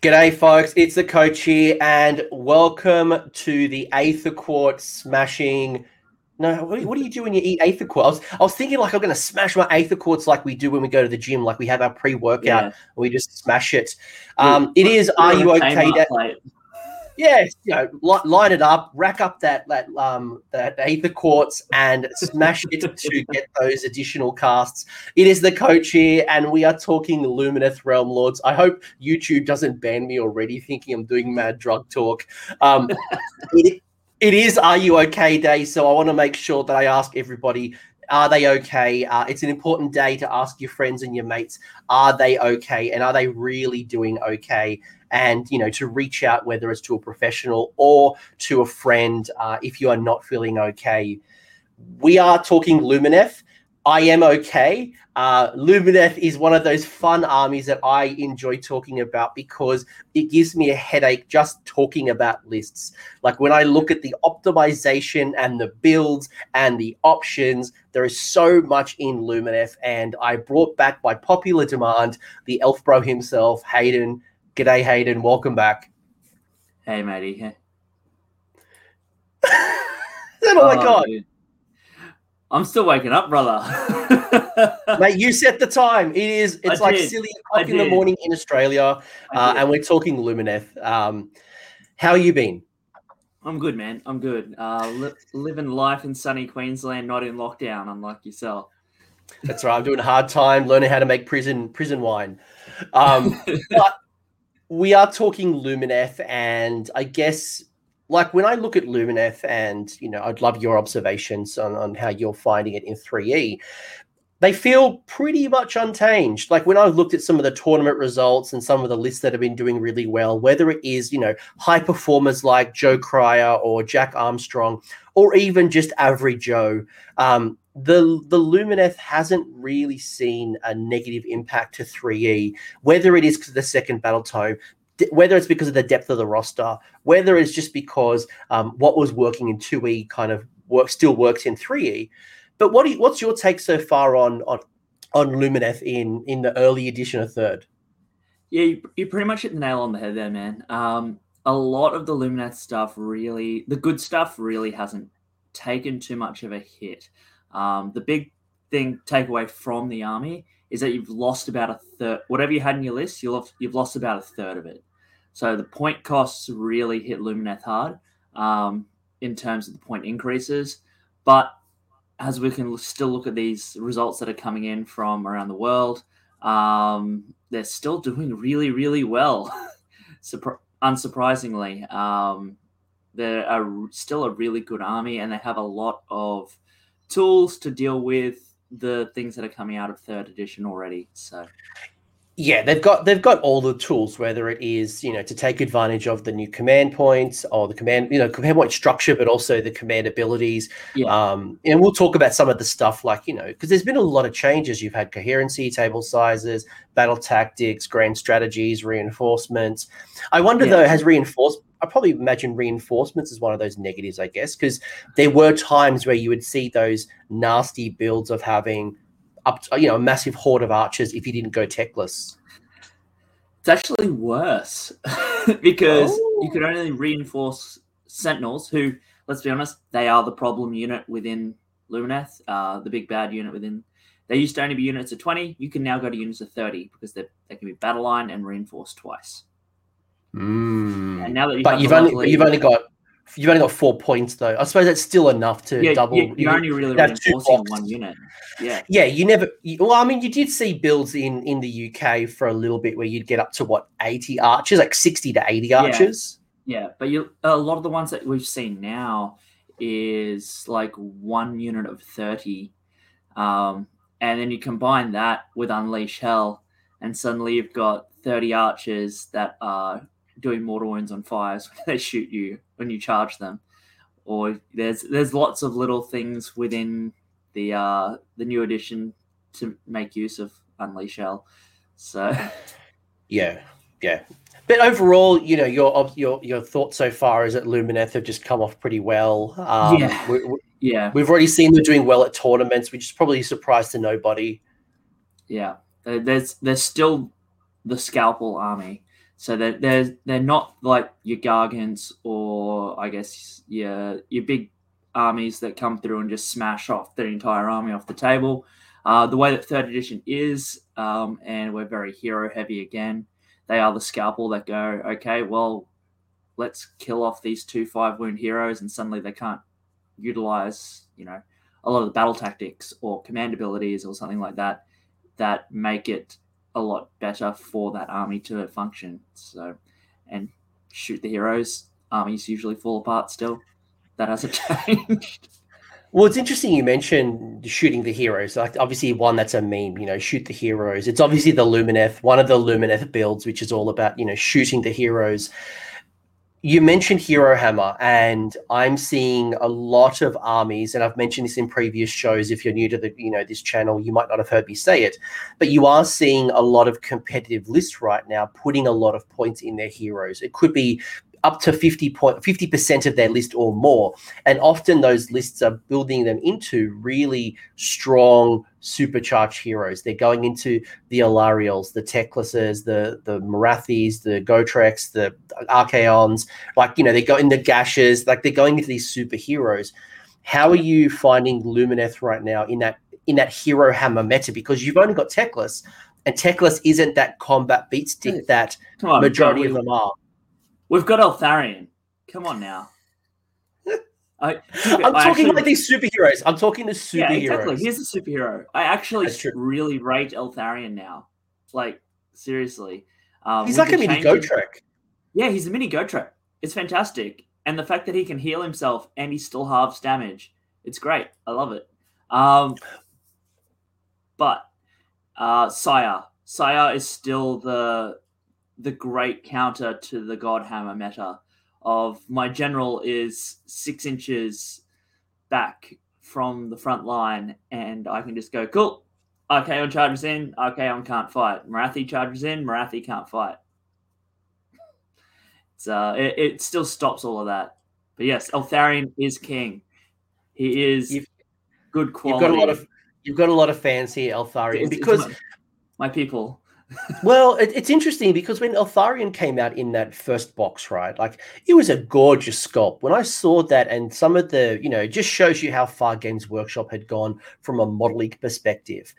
G'day, folks. It's the coach here, and welcome to the Aether Quart smashing. No, what, what do you do when you eat Aether Quart? I was, I was thinking like I'm going to smash my Aether Quartz like we do when we go to the gym, like we have our pre-workout, Yeah. we just smash it. Um, it is. Are you okay? Kmart That, plate. Yes, you know, li- line it up, rack up that that um that Aether Quartz and smash it to get those additional casts. It is the coach here, and we are talking Lumineth Realm Lords. I hope YouTube doesn't ban me already, thinking I'm doing mad drug talk. Um, it, it is Are You Okay Day, so I want to make sure that I ask everybody. Are they okay? Uh, it's an important day to ask your friends and your mates, are they okay? And are they really doing okay? and you know to reach out whether it's to a professional or to a friend uh, if you are not feeling okay we are talking lumineth i am okay uh, lumineth is one of those fun armies that i enjoy talking about because it gives me a headache just talking about lists like when i look at the optimization and the builds and the options there is so much in lumineth and i brought back by popular demand the elf bro himself hayden G'day, Hayden. Welcome back. Hey, matey. Hey. oh my god, dude. I'm still waking up, brother. mate! You set the time. It is. It's I like did. silly o'clock in the morning in Australia, uh, and we're talking Lumineth. Um, how you been? I'm good, man. I'm good. Uh, li- living life in sunny Queensland, not in lockdown, unlike yourself. That's right. I'm doing a hard time learning how to make prison prison wine. Um, but we are talking Lumineth, and I guess like when I look at Lumineth, and you know, I'd love your observations on, on how you're finding it in 3E. They feel pretty much unchanged. Like when I've looked at some of the tournament results and some of the lists that have been doing really well, whether it is, you know, high performers like Joe Cryer or Jack Armstrong, or even just average Joe, um, the the Lumineth hasn't really seen a negative impact to 3E, whether it is the second battle tome, whether it's because of the depth of the roster, whether it's just because um, what was working in 2E kind of work still works in 3E. But what you, what's your take so far on on on Lumineth in in the early edition of third? Yeah, you, pretty much hit the nail on the head there, man. Um, a lot of the Lumineth stuff really, the good stuff really hasn't taken too much of a hit. Um, the big thing takeaway from the army is that you've lost about a third. Whatever you had in your list, you've you've lost about a third of it. So the point costs really hit Lumineth hard um, in terms of the point increases. But as we can still look at these results that are coming in from around the world, um, they're still doing really, really well. Surpri- unsurprisingly, um, they're a, still a really good army, and they have a lot of tools to deal with the things that are coming out of third edition already. So Yeah, they've got they've got all the tools, whether it is you know to take advantage of the new command points or the command you know command point structure, but also the command abilities. Yeah. Um, and we'll talk about some of the stuff like you know because there's been a lot of changes. You've had coherency, table sizes, battle tactics, grand strategies, reinforcements. I wonder Yeah. though, has reinforce? I probably imagine reinforcements is one of those negatives, I guess, because there were times where you would see those nasty builds of having up to, you know a massive horde of archers if you didn't go Teclis. it's actually worse because Oh. you could only reinforce sentinels, who, let's be honest, they are the problem unit within Lumineth, uh, the big bad unit within. They used to only be units of 20. You can now go to units of 30 because they they can be battle line and reinforced twice. And now that you but you've only you've only got you've only got four points though. I suppose that's still enough to yeah, double. you, you're only really you have two reinforcing one unit. Yeah, Yeah, you never. You, well, I mean, you did see builds in in the UK for a little bit where you'd get up to what eighty archers, like sixty to eighty archers. yeah, but you a lot of the ones that we've seen now is like one unit of 30 um, and then you combine that with unleash hell and suddenly you've got 30 archers that are doing mortal wounds on fires when they shoot you when you charge them or there's there's lots of little things within the uh the new edition to make use of unleash hell so Yeah, yeah. But overall, you know, your your your thoughts so far is that Lumineth have just come off pretty well. Um, Yeah. we, we- yeah we've already seen them doing well at tournaments, which is probably a surprise to nobody. Yeah, there's there's still the scalpel army. So that they're they're not like your gargants or I guess your your big armies that come through and just smash off their entire army off the table. Uh, the way that third edition is, um, and we're very hero heavy again. They are the scalpel that go, okay, well, let's kill off these two five wound heroes, and suddenly they can't utilize, you know, a lot of the battle tactics or command abilities or something like that that make it a lot better for that army to function. So, and shoot the heroes, armies usually fall apart still. That hasn't changed. Well, it's interesting you mentioned shooting the heroes. Like obviously one that's a meme, you know, shoot the heroes. It's obviously the Lumineth, one of the Lumineth builds, which is all about, you know, shooting the heroes you mentioned Hero Hammer, and I'm seeing a lot of armies, and I've mentioned this in previous shows. If you're new to the, you know, this channel, you might not have heard me say it, but you are seeing a lot of competitive lists right now, putting a lot of points in their heroes. It could be up to 50 point 50% of their list or more. And often those lists are building them into really strong supercharged heroes. They're going into the Alarielles, the Teclises, the the Morathis, the Gotreks, the Archaons like you know they go in the Gashes like they're going into these superheroes. How are you finding Lumineth right now in that in that hero hammer meta? Because you've only got Teclis and Teclis isn't that combat beat stick that majority of them are We've got Eltharion. Come on now. I, am talking actually, like these superheroes. I'm talking the superheroes. Yeah, exactly. He's a superhero. I actually really rate Eltharion now. Like seriously, um, he's like a mini Gotrek. Yeah, he's a mini Gotrek. It's fantastic, and the fact that he can heal himself and he still halves damage, it's great. I love it. Um, but uh, Syar, Syar is still the the great counter to the Godhammer meta of my general is six inches back from the front line, and I can just go, cool. Okay, Archaon charges in, Archaon can't fight. Morathi charges in, Morathi can't fight. So uh, it, it still stops all of that. But yes, Eltharion is king. He is you've, good quality. You've got a lot of you've got a lot of fans here, Eltharion, because my, my people well, it, it's interesting because when Eltharion came out in that first box, right, like it was a gorgeous sculpt. When I saw that, and some of the, you know, it just shows you how far Games Workshop had gone from a modeling perspective.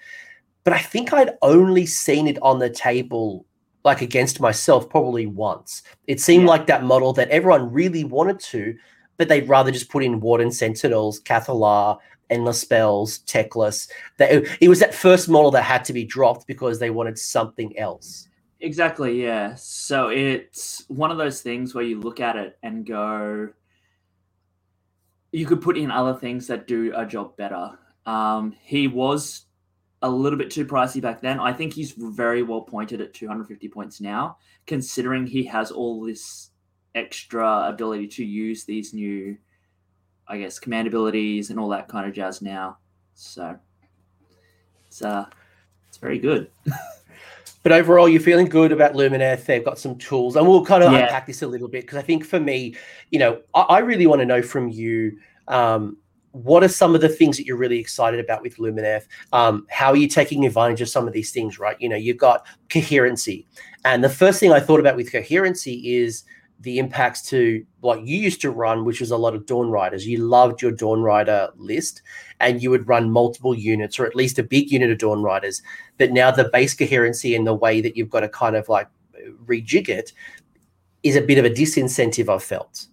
But I think I'd only seen it on the table like against myself probably once. It seemed yeah. like that model that everyone really wanted to, but they'd rather just put in Warden Sentinels, Cathallar, endless spells. That it was that first model that had to be dropped because they wanted something else. Exactly, yeah. So it's one of those things where you look at it and go, you could put in other things that do a job better. Um, he was a little bit too pricey back then. I think he's very well pointed at 250 points now, considering he has all this extra ability to use these new I guess, command abilities and all that kind of jazz now. So it's uh it's very good. but overall, you're feeling good about Lumineth. They've got some tools, and we'll kind of yeah. unpack this a little bit because I think for me, you know, I, I really want to know from you. Um, what are some of the things that you're really excited about with Lumineth? Um, how are you taking advantage of some of these things, right? You know, you've got coherency. And the first thing I thought about with coherency is the impacts to what you used to run, which was a lot of Dawn Riders. You loved your Dawn Rider list, and you would run multiple units, or at least a big unit of Dawn Riders. But now the base coherency and the way that you've got to kind of like rejig it is a bit of a disincentive. I've felt.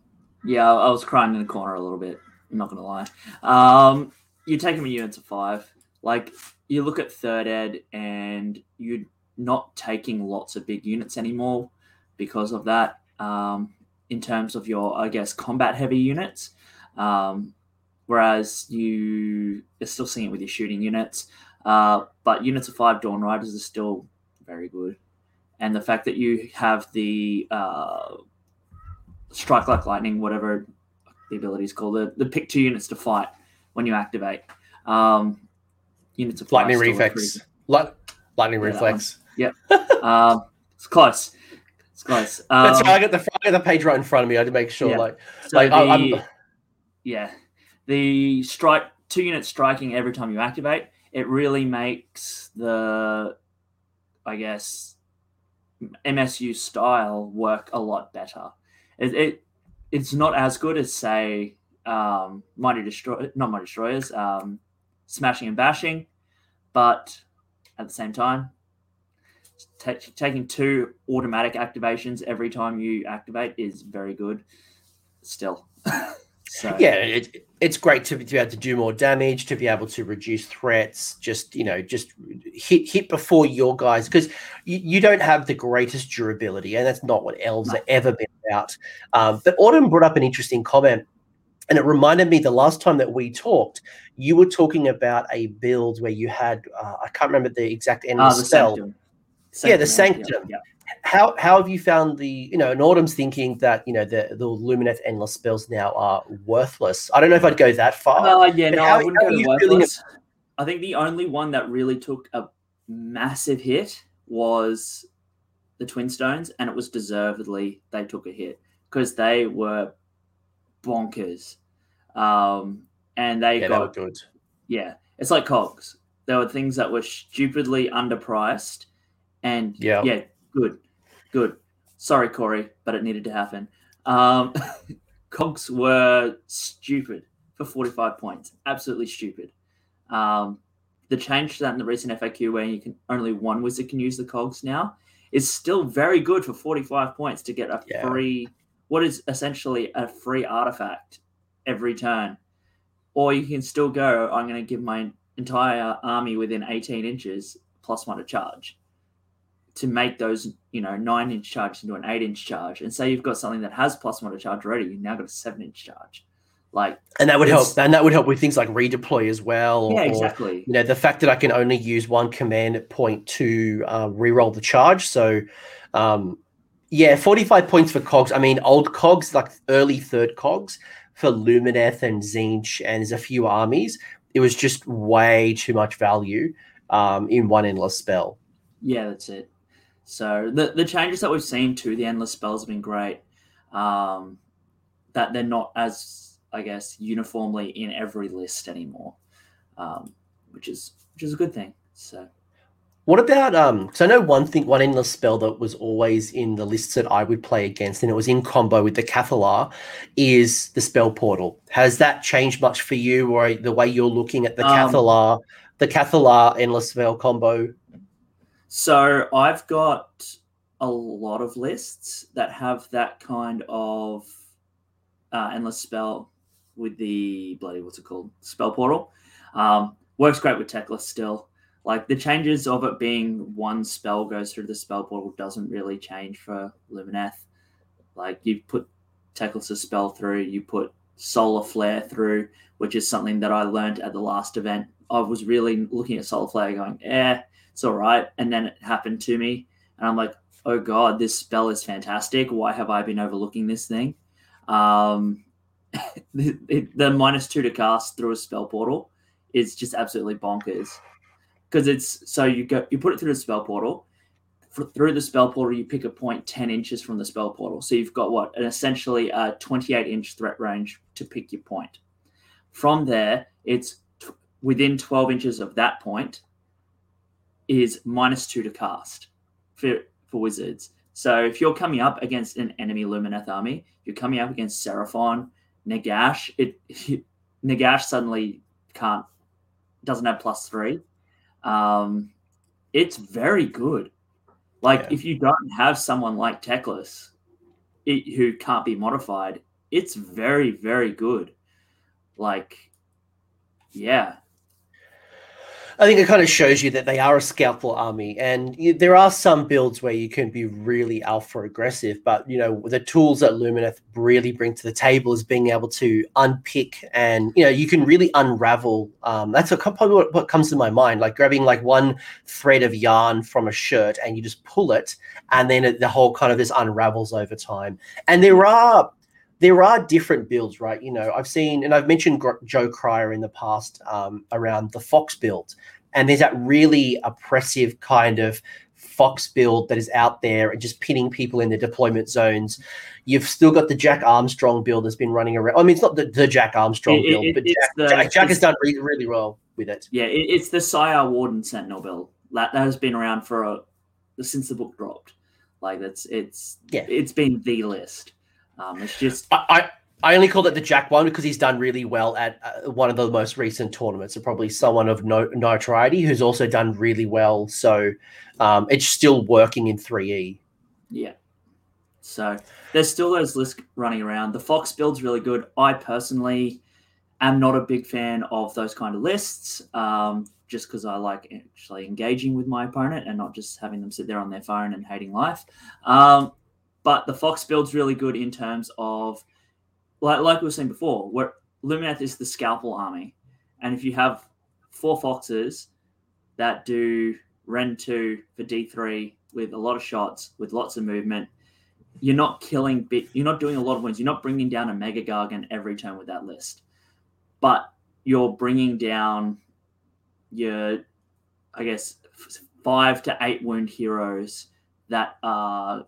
Yeah, I was crying in the corner a little bit. I'm not gonna lie. Um, you're taking units of five. Like you look at third ed, and you're not taking lots of big units anymore because of that um, in terms of your, I guess, combat heavy units. Um, whereas you are still seeing it with your shooting units. Uh, but units of five Dawn Riders are still very good. And the fact that you have the uh, strike like lightning, whatever the ability is called, the, the pick two units to fight when you activate. Um, units of lightning reflex. Light, lightning yeah, reflex. Yep. um, it's close. It's nice. Um, That's right. I got the I got the page right in front of me. I had to make sure, yeah. like, so like the, I, yeah, the strike two units striking every time you activate. It really makes the, I guess, MSU style work a lot better. It, it it's not as good as say um, Mighty Destroy not Mighty Destroyers, um, Smashing and Bashing, but at the same time, t- taking two automatic activations every time you activate is very good. Still. So yeah, it, it's great to, to be able to do more damage, to be able to reduce threats, just you know, just hit hit before your guys because you, you don't have the greatest durability, and that's not what elves no. have ever been about. Um, but Autumn brought up an interesting comment, and it reminded me the last time that we talked, you were talking about a build where you had uh, I can't remember the exact end of ah, the spell. Sanctum. Sanctum. Yeah, the sanctum. Yeah, yeah how how have you found the you know? And Autumn's thinking that you know the the Lumineth endless spells now are worthless. I don't know if I'd go that far. Uh, yeah, no, how, I wouldn't go worthless. I think the only one that really took a massive hit was the Twin Stones, and it was deservedly they took a hit because they were bonkers, um, and they yeah, got good. Yeah, it's like cogs. There were things that were stupidly underpriced, and yeah, yeah, good. Good. Sorry, Corey, but it needed to happen. Um, Cogs were stupid for 45 points. Absolutely stupid. Um, the change to that in the recent FAQ where you can only one wizard can use the cogs now is still very good for 45 points to get a yeah. free what is essentially a free artifact every turn. Or you can still go, I'm going to give my entire army within 18 inches plus one to charge to make those you know nine inch charge into an eight inch charge. And say you've got something that has plus one to charge already you've now got a seven inch charge. Like and that would help. and that would help with things like redeploy as well yeah exactly. you know the fact that i can only use one command point to uh, re-roll the charge. So um yeah 45 points for cogs. I mean old cogs like early third cogs for lumineth and Tzeentch and there's a few armies it was just way too much value um in one endless spell. Yeah that's it so the the changes that we've seen to the endless spells have been great. Um, that they're not as I guess uniformly in every list anymore, um, which is which is a good thing. So. What about um? So I know one thing, one endless spell that was always in the lists that I would play against, and it was in combo with the Cathallar, is the spell portal. Has that changed much for you, or the way you're looking at the um, Cathallar, the Cathallar endless spell combo? So I've got a lot of lists that have that kind of uh, endless spell with the bloody what's it called spell portal. Um, works great with Teclis still. Like the changes of it being one spell goes through the spell portal doesn't really change for Lumineth. Like you put Teclis' spell through, you put Solar Flare through, which is something that I learned at the last event. I was really looking at Solar Flare going, eh, it's all right. And then it happened to me, and I'm like, oh god, this spell is fantastic. Why have I been overlooking this thing? Um, the, the minus two to cast through a spell portal is just absolutely bonkers because it's so you go you put it through the spell portal. For, through the spell portal, you pick a point 10 inches from the spell portal. So you've got what? An essentially a 28 inch threat range to pick your point. From there, it's t- within 12 inches of that point, is minus two to cast for, for wizards. So if you're coming up against an enemy Lumineth army, you're coming up against Seraphon, Nagash. It, it Nagash suddenly can't doesn't have plus three. Um, it's very good. Like yeah. if you don't have someone like Teclis it, who can't be modified, it's very very good. Like, yeah, I think it kind of shows you that they are a scalpel army, and you, there are some builds where you can be really alpha aggressive. But you know, the tools that Lumineth really bring to the table is being able to unpick, and you know, you can really unravel. Um, that's a, probably what, what comes to my mind, like grabbing like one thread of yarn from a shirt, and you just pull it, and then it, the whole kind of this unravels over time. And there are there are different builds, right? You know, I've seen, and I've mentioned Joe Cryer in the past um, around the Fox build, and there's that really oppressive kind of Fox build that is out there and just pinning people in the deployment zones. You've still got the Jack Armstrong build that's been running around. I mean, it's not the, the Jack Armstrong it, build, it, but Jack, the, Jack, Jack has done really, really well with it. Yeah, it, it's the Syar Warden Sentinel build that, that has been around for a, since the book dropped. Like that's it's Yeah. it's been the list. Um, it's just I, I I only call it the Jack one because he's done really well at uh, one of the most recent tournaments, and probably someone of no, notoriety who's also done really well. So um, it's still working in three E. Yeah. So there's still those lists running around. The Fox build's really good. I personally am not a big fan of those kind of lists, um, just because I like actually engaging with my opponent and not just having them sit there on their phone and hating life. Um, but the Fox build's really good in terms of, like, like we were saying before, where Lumineth is the scalpel army. And if you have four Foxes that do Rend 2 for D3 with a lot of shots, with lots of movement, you're not killing bit you're not doing a lot of wins you're not bringing down a mega gargant every turn with that list but you're bringing down your i guess five to eight wound heroes that are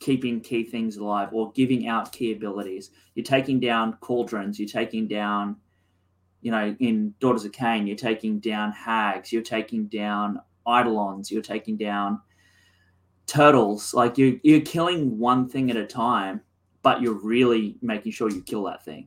keeping key things alive or giving out key abilities you're taking down cauldrons you're taking down you know in Daughters of Khaine you're taking down hags you're taking down eidolons you're taking down turtles. Like you you're killing one thing at a time, but you're really making sure you kill that thing.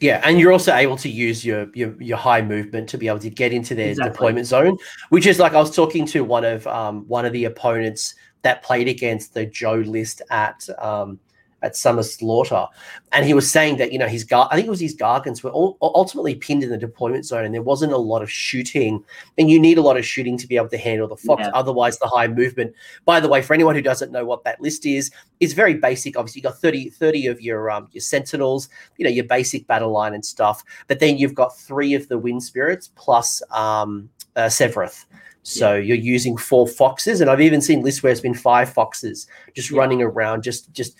Yeah, and you're also able to use your your, your high movement to be able to get into their Exactly. deployment zone, which is like I was talking to one of um, one of the opponents that played against the Joe list at um, at Summer Slaughter, and he was saying that you know his gar- I think it was his Gargants were ul- ultimately pinned in the deployment zone, and there wasn't a lot of shooting, and you need a lot of shooting to be able to handle the fox. Yeah. Otherwise, the high movement. By the way, for anyone who doesn't know what that list is, is very basic. Obviously, you got 30, 30 of your um, your Sentinels, you know your basic battle line and stuff, but then you've got three of the Wind Spirits plus um, uh, Sevireth. So you're using four foxes, and I've even seen lists where it's been five foxes just Yeah. running around, just just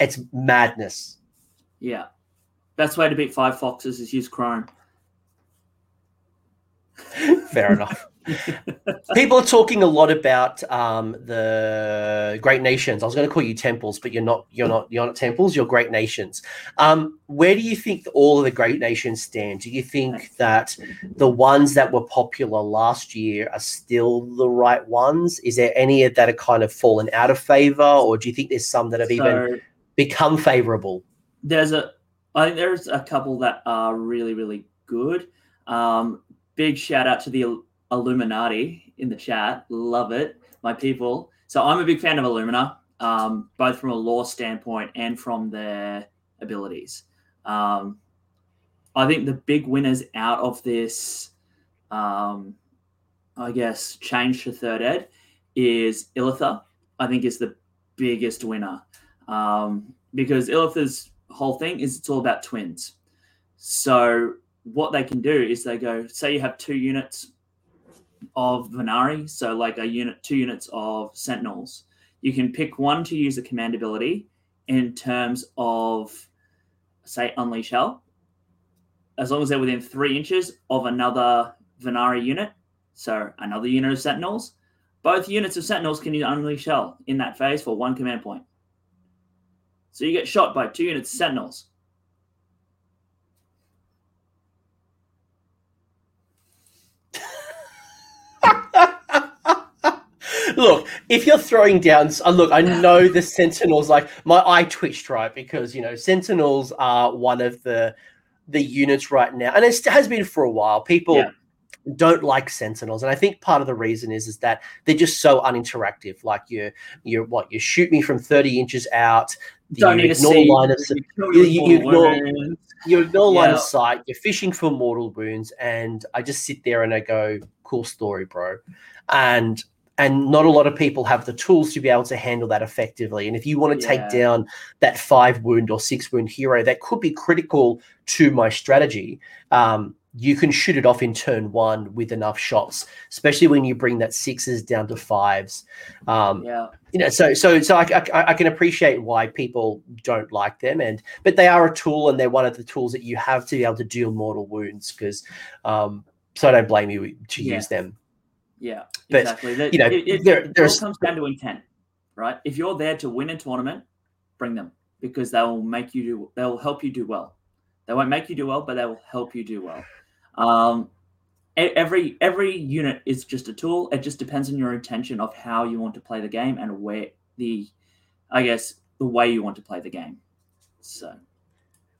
it's madness. Yeah. Best way to beat five foxes is use Chrome. Fair enough. People are talking a lot about um, the great nations. I was going to call you temples, but you're not. You're not. You're not temples. You're great nations. Um, where do you think all of the great nations stand? Do you think that the ones that were popular last year are still the right ones? Is there any that are kind of fallen out of favor, or do you think there's some that have even become favorable? there's a I think there's a couple that are really, really good. Um, big shout out to the Illuminati in the chat. Love it, my people. So I'm a big fan of Alumnia, um, both from a law standpoint and from their abilities. Um, I think the big winners out of this, um, I guess, change to third ed is Iliatha. I think is the biggest winner um, because Iliatha's whole thing is it's all about twins. So what they can do is they go, say you have two units of Vanari, so like a unit, two units of Sentinels. You can pick one to use a command ability in terms of, say, Unleash Hell, as long as they're within three inches of another Vanari unit, so another unit of Sentinels. Both units of Sentinels can use Unleash Hell in that phase for one command point. So you get shot by two units of Sentinels. Look, if you're throwing down, uh, look, I know the Sentinels. Like my eye twitched right because you know Sentinels are one of the the units right now, and it has been for a while. People Yeah. don't like Sentinels, and I think part of the reason is is that they're just so uninteractive. Like you, you what you shoot me from thirty inches out. Don't you need ignore see. line of you kill you- your you- you ignore- you ignore line of sight. You're fishing for mortal wounds, and I just sit there and I go, "Cool story, bro." And and not a lot of people have the tools to be able to handle that effectively. And if you want to Yeah. take down that five wound or six wound hero that could be critical to my strategy, um, you can shoot it off in turn one with enough shots, especially when you bring that sixes down to fives. Um, Yeah. you know so so so I, I, I can appreciate why people don't like them and but they are a tool and they're one of the tools that you have to be able to deal mortal wounds because um so i don't blame you to Yeah. use them Yeah, But, exactly. The- you know, it, it, there- it all there's- comes down to intent, right? If you're there to win a tournament, bring them because they will make you do. They will help you do well. They won't make you do well, but they will help you do well. Um, every every unit is just a tool. It just depends on your intention of how you want to play the game and where the, I guess, the way you want to play the game. So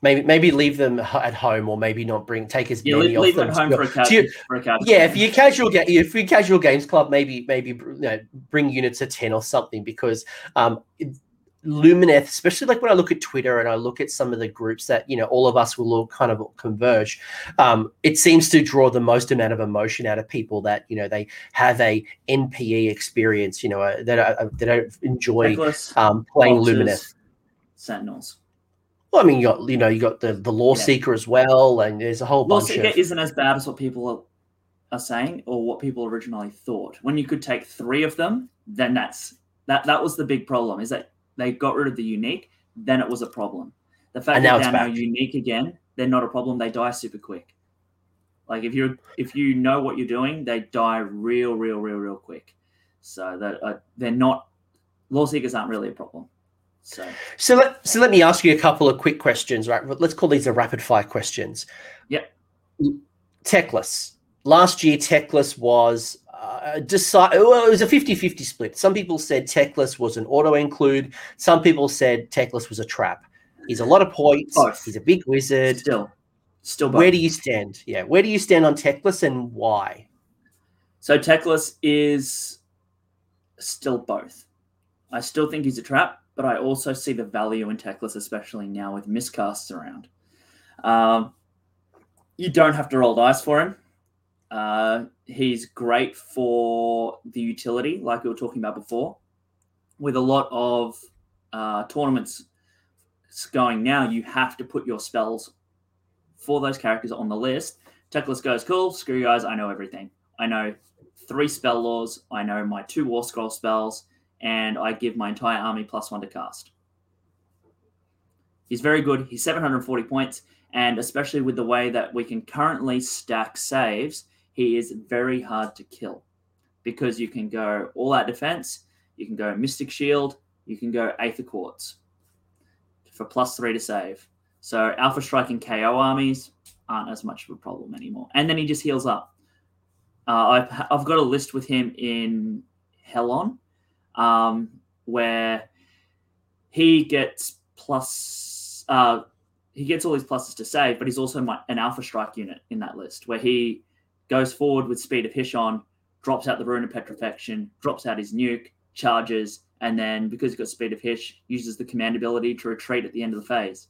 maybe maybe leave them at home or maybe not bring take as yeah, many leave, leave them home for a, you, for a couch yeah if you casual ga- if you casual games club maybe maybe you know, bring units of 10 or something because um Lumineth, especially like when I look at Twitter and I look at some of the groups that you know all of us will all kind of converge, um, it seems to draw the most amount of emotion out of people that you know they have a NPE experience, you know, uh, that uh, that enjoy um, playing Lumineth. Sentinels. Well, I mean, you got you know you got the the Law yeah. Seeker as well, and there's a whole Law bunch. Seeker of... isn't as bad as what people are, are saying or what people originally thought. When you could take three of them, then that's that that was the big problem. Is that they got rid of the unique, then it was a problem. The fact and that they're now unique again, they're not a problem. They die super quick. Like if you if you know what you're doing, they die real, real, real, real quick. So that uh, they're not Loreseekers aren't really a problem. So so let so let me ask you a couple of quick questions, right? Let's call these the rapid fire questions. Yeah. Teclis. Last year, Teclis was uh, decide well, it was a 50-50 split. Some people said Teclis was an auto include. Some people said Teclis was a trap. He's a lot of points. Both. He's a big wizard. Still, still. Both. Where do you stand? Yeah, where do you stand on Teclis and why? So Teclis is still both. I still think he's a trap, but I also see the value in Teclis, especially now with miscasts around. Um, you don't have to roll dice for him. Uh, he's great for the utility, like we were talking about before. With a lot of uh, tournaments going now, you have to put your spells for those characters on the list. Teclis goes, cool, screw you guys, I know everything. I know three spell lores, I know my two War Scroll spells, and I give my entire army plus one to cast. He's very good. He's 740 points, and especially with the way that we can currently stack saves, he is very hard to kill because you can go all out defense, you can go Mystic Shield, you can go Aether Quartz for plus three to save. So Alpha Strike and KO armies aren't as much of a problem anymore. And then he just heals up. Uh, I've, I've got a list with him in Helon um, where he gets plus uh, he gets all these pluses to save, but he's also my, an Alpha Strike unit in that list where he goes forward with speed of Hysh on, drops out the Rune of Petrifaction, drops out his nuke, charges, and then because he's got speed of Hysh, uses the command ability to retreat at the end of the phase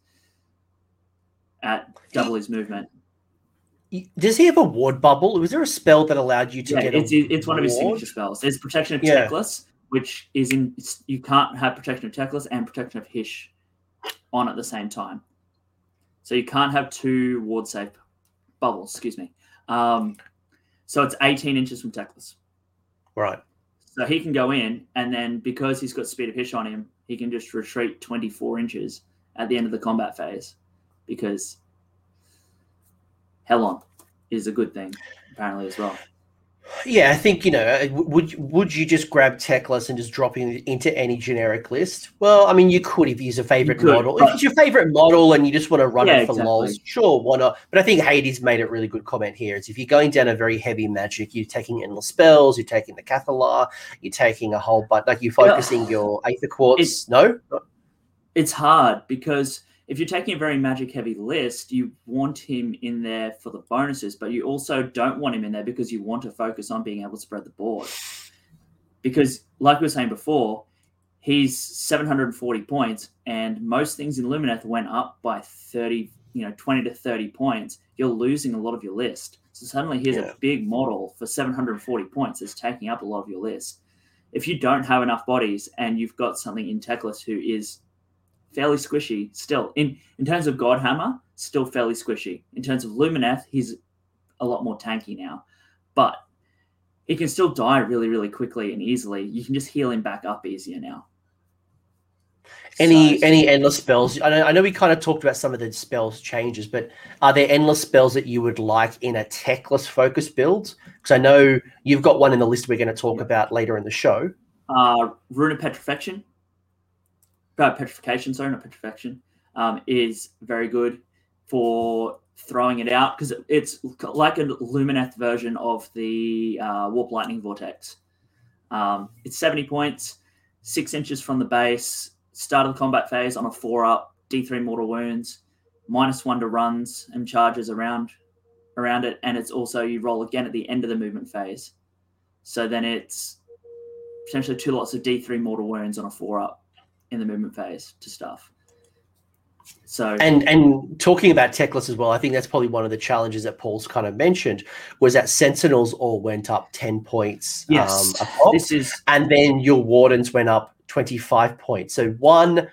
at double his movement. Does he have a ward bubble? Was there a spell that allowed you to yeah, get? It's, it's one of his signature spells. There's protection of yeah. Teclis, which is in you can't have protection of Teclis and protection of Hysh on at the same time. So you can't have two ward safe bubbles. Excuse me. Um, so it's 18 inches from Teclis. Right. So he can go in, and then because he's got speed of Hysh on him, he can just retreat 24 inches at the end of the combat phase because Helon is a good thing, apparently, as well. Yeah, I think you know. Uh, would would you just grab Teclis and just drop it into any generic list? Well, I mean, you could if he's a favorite could, model. If it's your favorite model and you just want to run yeah, it for exactly. lols, sure, why not? But I think Hades made a really good comment here. Is if you're going down a very heavy magic, you're taking endless spells, you're taking the Cathallar, you're taking a whole bunch, like you're focusing yeah. your Aether Quartz. It's, no, it's hard because if you're taking a very magic heavy list, you want him in there for the bonuses, but you also don't want him in there because you want to focus on being able to spread the board. Because, like we were saying before, he's 740 points, and most things in Lumineth went up by 30, you know, 20 to 30 points. You're losing a lot of your list. So suddenly here's yeah. a big model for 740 points that's taking up a lot of your list. If you don't have enough bodies and you've got something in Teclis who is fairly squishy still. In in terms of Godhammer, still fairly squishy. In terms of Lumineth, he's a lot more tanky now. But he can still die really, really quickly and easily. You can just heal him back up easier now. Any so, any endless spells? I know, I know we kind of talked about some of the spells changes, but are there endless spells that you would like in a Teclis focus build? Because I know you've got one in the list we're going to talk about later in the show. Uh, Rune of Petrifaction uh, petrification, sorry, not petrifaction, um, is very good. for throwing it out because it's like a Lumineth version of the uh, Warp Lightning Vortex. Um, it's 70 points, six inches from the base, start of the combat phase on a four up, D3 mortal wounds, minus one to runs and charges around around it, and it's also you roll again at the end of the movement phase. So then it's potentially two lots of D3 mortal wounds on a four up in the movement phase to stuff. So and and talking about Teclis as well, I think that's probably one of the challenges that Paul's kind of mentioned was that Sentinels all went up ten points. Yes, um, a this is and then your Wardens went up twenty five points. So one,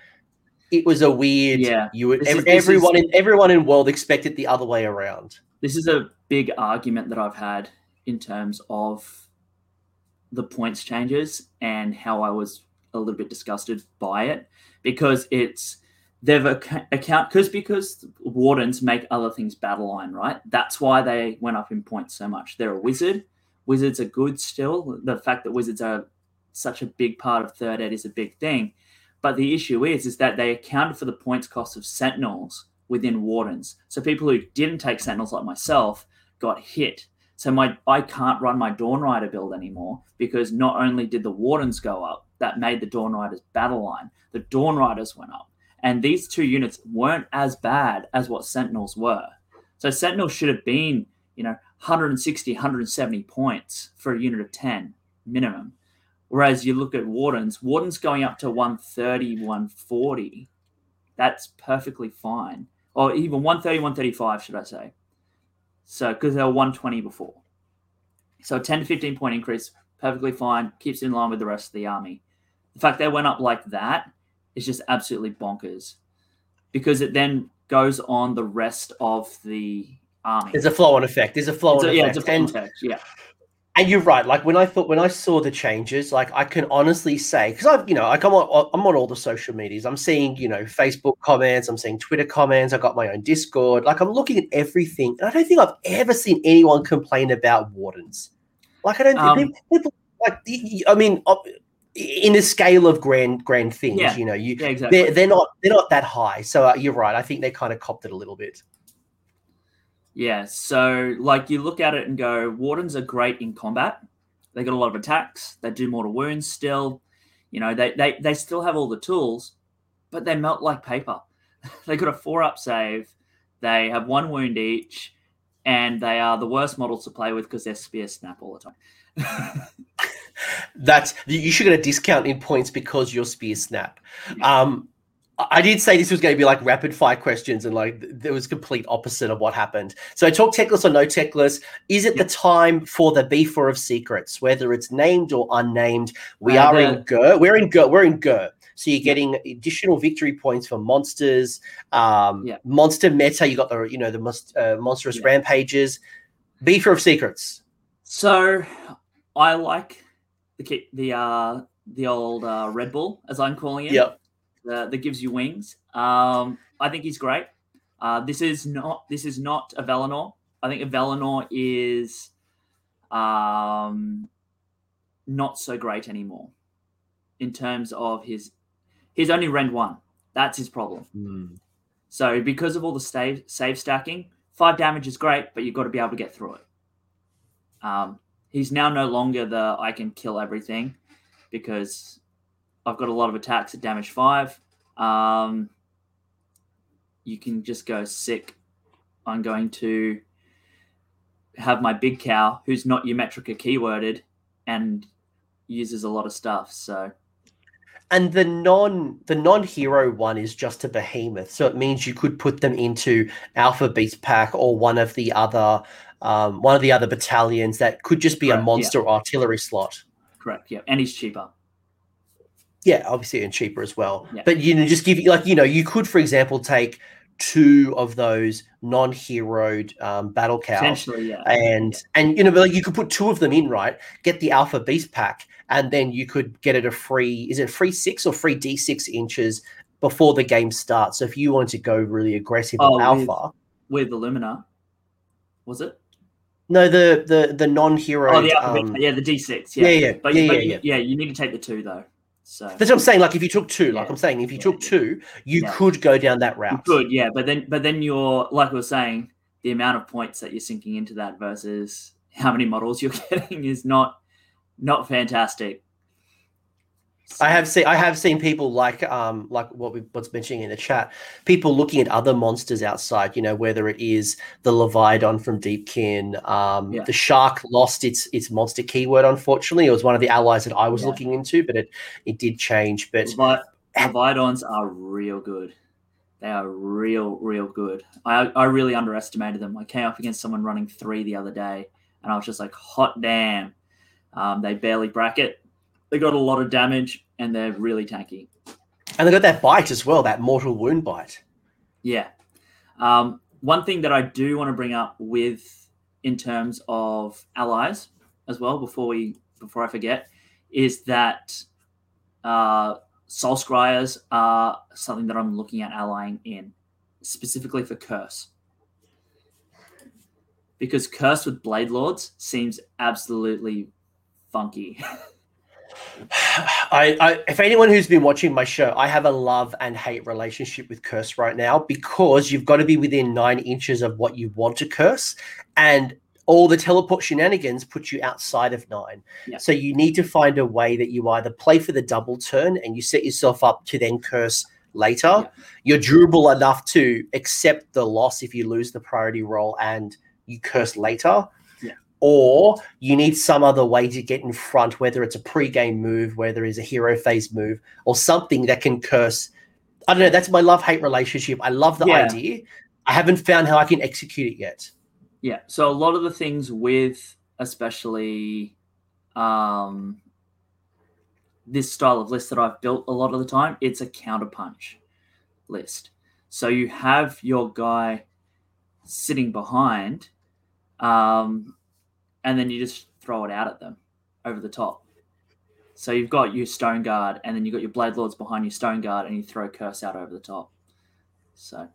it was a weird. Yeah, you would is- every, this is- everyone in everyone in world expected the other way around. this is a big argument that I've had in terms of the points changes and how I was a little bit disgusted by it because it's they've ac- account because because wardens make other things battle line right? That's why they went up in points so much. They're a wizard. Wizards are good still. The fact that wizards are such a big part of third ed is a big thing. But the issue is is that they accounted for the points cost of sentinels within wardens. So people who didn't take sentinels like myself got hit. So my I can't run my Dawn Rider build anymore because not only did the Wardens go up, that made the Dawn Riders battle line. The Dawn Riders went up. And these two units weren't as bad as what Sentinels were. So Sentinels should have been, you know, 160, 170 points for a unit of 10 minimum. Whereas you look at Wardens, Wardens going up to 130, 140, that's perfectly fine. Or even 130, 135, should I say. So, because they were 120 before. So, a 10 to 15 point increase, perfectly fine, keeps in line with the rest of the army. The fact they went up like that is just absolutely bonkers because it then goes on the rest of the army. There's a flow on effect. There's a flow It's on a- yeah, effect. it's a and context. Yeah. And you're right. Like when I thought, when I saw the changes, like I can honestly say, because I've, you know, like I'm on, I'm on all the social medias. I'm seeing, you know, Facebook comments. I'm seeing Twitter comments. I got my own Discord. Like I'm looking at everything, and I don't think I've ever seen anyone complain about wardens. Like I don't Um, think people like. I mean, in the scale of grand grand things, Yeah. you know, you Yeah, exactly. they're they're not they're not that high. So uh, you're right. I think they kind of copped it a little bit. Yeah, so like you look at it and go, Wardens are great in combat. They got a lot of attacks. They do mortal wounds still. You know, they they, they still have all the tools, but they melt like paper. they got a four up save. They have one wound each, and they are the worst models to play with because they're spear snap all the time. That's you- should get a discount in points because your spear snap. Um, I I did say this was going to be like rapid fire questions, and like th- there was complete opposite of what happened. So, talk Teclis or no Teclis. Is it the time for the beefer of secrets, whether it's named or unnamed? We Uh, are the- in Gur. We're in Gur. We're in Gur. So you're getting additional victory points for monsters. Um, Yeah. Monster meta. You got the you know the most uh, monstrous Yeah. rampages. Beefer of secrets. So I like the the uh the old uh, Red Bull, as I'm calling it. Yep. uh, that gives you wings. Um, I think he's great. Uh, this is not this is not Avalenor. I think Avalenor is um, not so great anymore in terms of his he's only rend one. That's his problem. So because of all the save save stacking, five damage is great, but you've got to be able to get through it. Um, he's now no longer the I can kill everything because I've got a lot of attacks at damage five. Um, you can just go sick. I'm going to have my big cow, who's not Ymetrica keyworded, and uses a lot of stuff. So and the non the non-hero one is just a behemoth so it means you could put them into alpha beast pack or one of the other um, one of the other battalions that could just be Correct, a yeah. monster artillery slot correct, yeah, and he's cheaper. yeah obviously and cheaper as well Yeah. but you know just give you like you know you could for example take two of those non-heroed um, battle cows Potentially, yeah. and and you know but like you could put two of them in right get the alpha beast pack and then you could get it a free is it free six or free d6 inches before the game starts so if you wanted to go really aggressive Oh, on with- alpha with Illumina, was it? No the the the non-hero Oh, the um, yeah, the D6. yeah Yeah, yeah but, yeah, but yeah, you, yeah. yeah, you need to take the two though. So That's what I'm saying. Like if you took two, like I'm saying, if you Yeah, took yeah. two, you Yeah. could go down that you route. could, yeah, but then but then you're like we were saying, the amount of points that you're sinking into that versus how many models you're getting is not not fantastic. So- I have seen I have seen people like um like what we what's mentioning in the chat, people looking at other monsters outside, you know, whether it is the Leviathan from Deepkin, um Yeah. the shark lost its its monster keyword, unfortunately. It was one of the allies that I was Yeah. looking into, but it it did change. But Levi- Leviathans are real good. They are real, real good. I, I really underestimated them. I came up against someone running three the other day, and I was just like, hot damn. Um, they barely bracket. They got a lot of damage, and they're really tanky. and they got that bite as well, that mortal wound bite. Yeah. Um, one thing that I do want to bring up with in terms of allies as well before we before I forget is that uh, soul scryers are something that I'm looking at allying in specifically for curse because curse with blade lords seems absolutely funky. I, I if anyone who's been watching my show, I have a love and hate relationship with curse right now because you've got to be within nine inches of what you want to curse, and all the teleport shenanigans put you outside of nine. Yeah. So you need to find a way that you either play for the double turn and you set yourself up to then curse later. Yeah. You're durable enough to accept the loss if you lose the priority roll and you curse later. Or you need some other way to get in front, whether it's a pre-game move, whether it's a hero phase move, or something that can curse. I don't know. That's my love-hate relationship. I love the Yeah. idea. I haven't found how I can execute it yet. Yeah. So a lot of the things with especially um, this style of list that I've built a lot of the time, it's a counterpunch list. So you have your guy sitting behind, um, and then you just throw it out at them over the top. So you've got your Stone Guard, and then you've got your Blade Lords behind your Stone Guard, and you throw Curse out over the top. So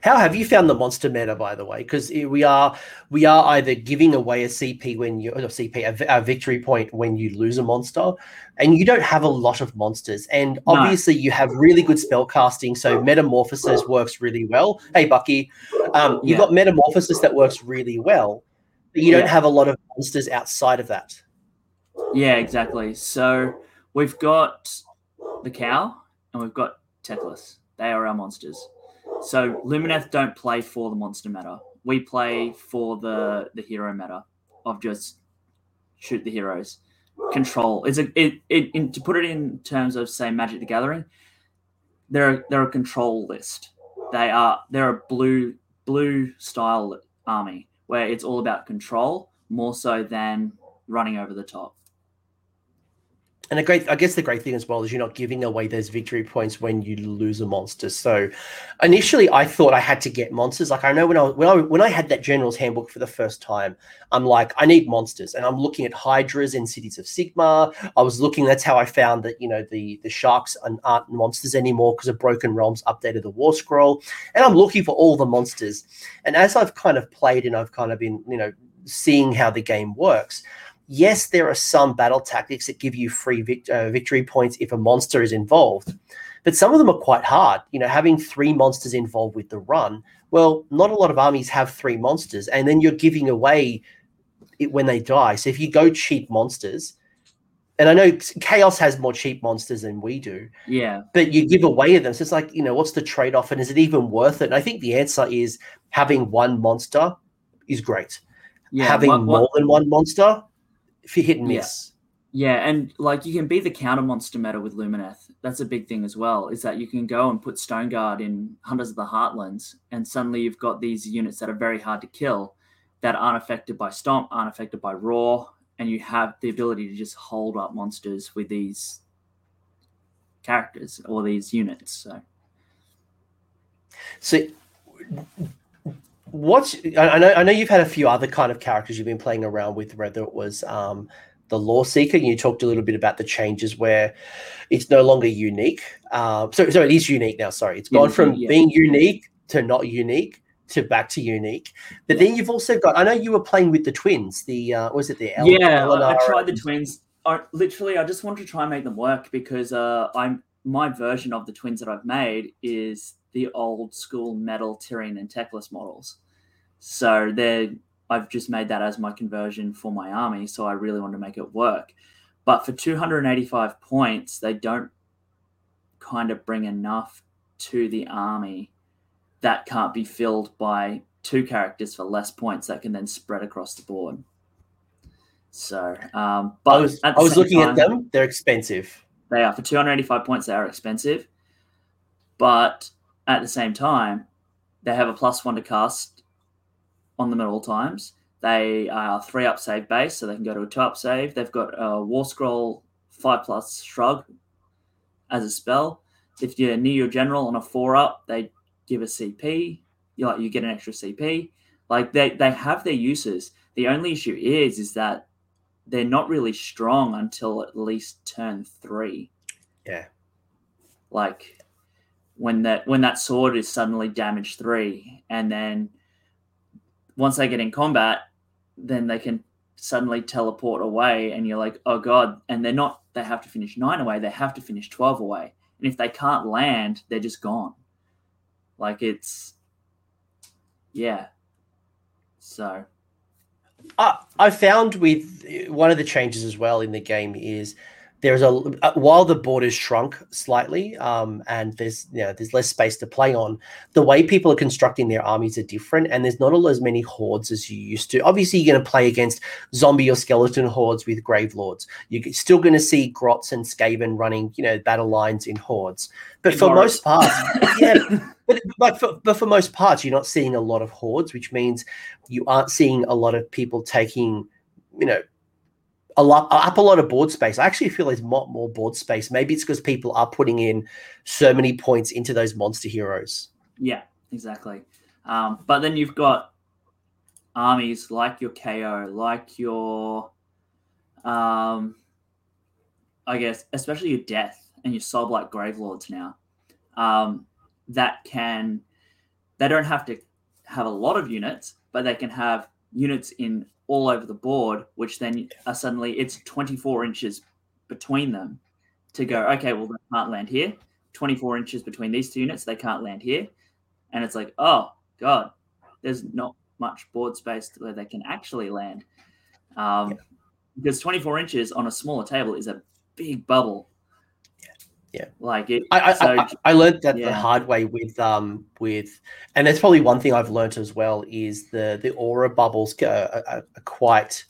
How have you found the monster meta, by the way? Because we are we are either giving away a CP when you or CP a, a victory point when you lose a monster, and you don't have a lot of monsters. And No. obviously, you have really good spell casting, so metamorphosis works really well. Hey, Bucky, um, you've Yeah. got metamorphosis that works really well, but you don't Yeah. have a lot of monsters outside of that. Yeah, exactly. So we've got the cow and we've got Teclis. They are our monsters. So Lumineth don't play for the monster meta. We play for the the hero meta of just shoot the heroes. Control. It's a it, it in, to put it in terms of say Magic the Gathering. They're they're a control list. They are they're a blue blue style army where it's all about control more so than running over the top. And a great, I guess the great thing as well is you're not giving away those victory points when you lose a monster. So, initially, I thought I had to get monsters. Like I know when I when I when I had that General's Handbook for the first time, I'm like, I need monsters, and I'm looking at Hydras in Cities of Sigmar. I was looking. That's how I found that you know the the sharks aren't- monsters anymore because of Broken Realms updated the War Scroll, and I'm looking for all the monsters. And as I've kind of played and I've kind of been you know seeing how the game works yes, there are some battle tactics that give you free vic- uh, victory points if a monster is involved, but some of them are quite hard. You know, having three monsters involved with the run, well, not a lot of armies have three monsters, and then you're giving away it when they die. So if you go cheap monsters, and I know Chaos has more cheap monsters than we do, Yeah. but you give away them. So it's like, you know, what's the trade off? And is it even worth it? And I think the answer is having one monster is great. Yeah. having what- what- more than one monster, you hit and Yeah. miss. Yeah, and like you can be the counter monster meta with Lumineth. That's a big thing as well. Is that you can go and put Stone Guard in Hunters of the Heartlands, and suddenly you've got these units that are very hard to kill, that aren't affected by Stomp, aren't affected by Roar, and you have the ability to just hold up monsters with these characters or these units. So So, what's I I know I know you've had a few other kind of characters you've been playing around with, whether it was um, the Loreseeker. You talked a little bit about the changes where it's no longer unique. Uh, so, so it is unique now. Sorry, it's gone from yeah. being unique to not unique to back to unique. But then you've also got. I know you were playing with the twins. The uh, was it the El- yeah, I, I tried the twins. I, literally, I just want to try and make them work because uh, I'm my version of the twins that I've made is the old school metal Tyrion and Teclis models. So they're I've just made that as my conversion for my army. So I really want to make it work. But for 285 points, they don't kind of bring enough to the army that can't be filled by two characters for less points that can then spread across the board. So, um, but I was, I was looking time, at them; they're expensive. They are for 285 points. They are expensive, but at the same time, they have a plus one to cast on them at all times. They are three up save base, so they can go to a two up save. They've got a War Scroll five plus shrug as a spell. If you're near your general on a four up, they give a CP. You like you get an extra CP. Like they they have their uses. The only issue is is that they're not really strong until at least turn three. Yeah. Like when that when that sword is suddenly damage three, and then once they get in combat, then they can suddenly teleport away, and you're like, oh god! And they're not. They have to finish nine away. They have to finish twelve away, and if they can't land, they're just gone. Like it's, yeah. So I, I found with one of the changes as well in the game is there's a while the board is shrunk slightly um, and there's you know there's less space to play on the way people are constructing their armies are different and there's not as many hordes as you used to. Obviously you're going to play against zombie or skeleton hordes with grave lords. You're still going to see grots and skaven running you know battle lines in hordes. But for most parts yeah but, but for, but for most parts you're not seeing a lot of hordes which means you aren't seeing a lot of people taking you know a lot up a lot of board space. I actually feel there's a lot more board space. Maybe it's because people are putting in so many points into those monster heroes. Yeah, exactly. Um, but then you've got armies like your KO, like your, um, I guess, especially your Death and your Soul Blight Gravelords now, um, that can, they don't have to have a lot of units, but they can have units in all over the board, which then are suddenly it's 24 inches between them to go, okay, well, they can't land here. 24 inches between these two units, they can't land here. And it's like, oh, God, there's not much board space where they can actually land. Um, yeah. Because 24 inches on a smaller table is a big bubble. Yeah, like it. I I, so, I, I learned that yeah. the hard way with um with, and that's probably one thing I've learned as well is the the aura bubbles are, are, are quite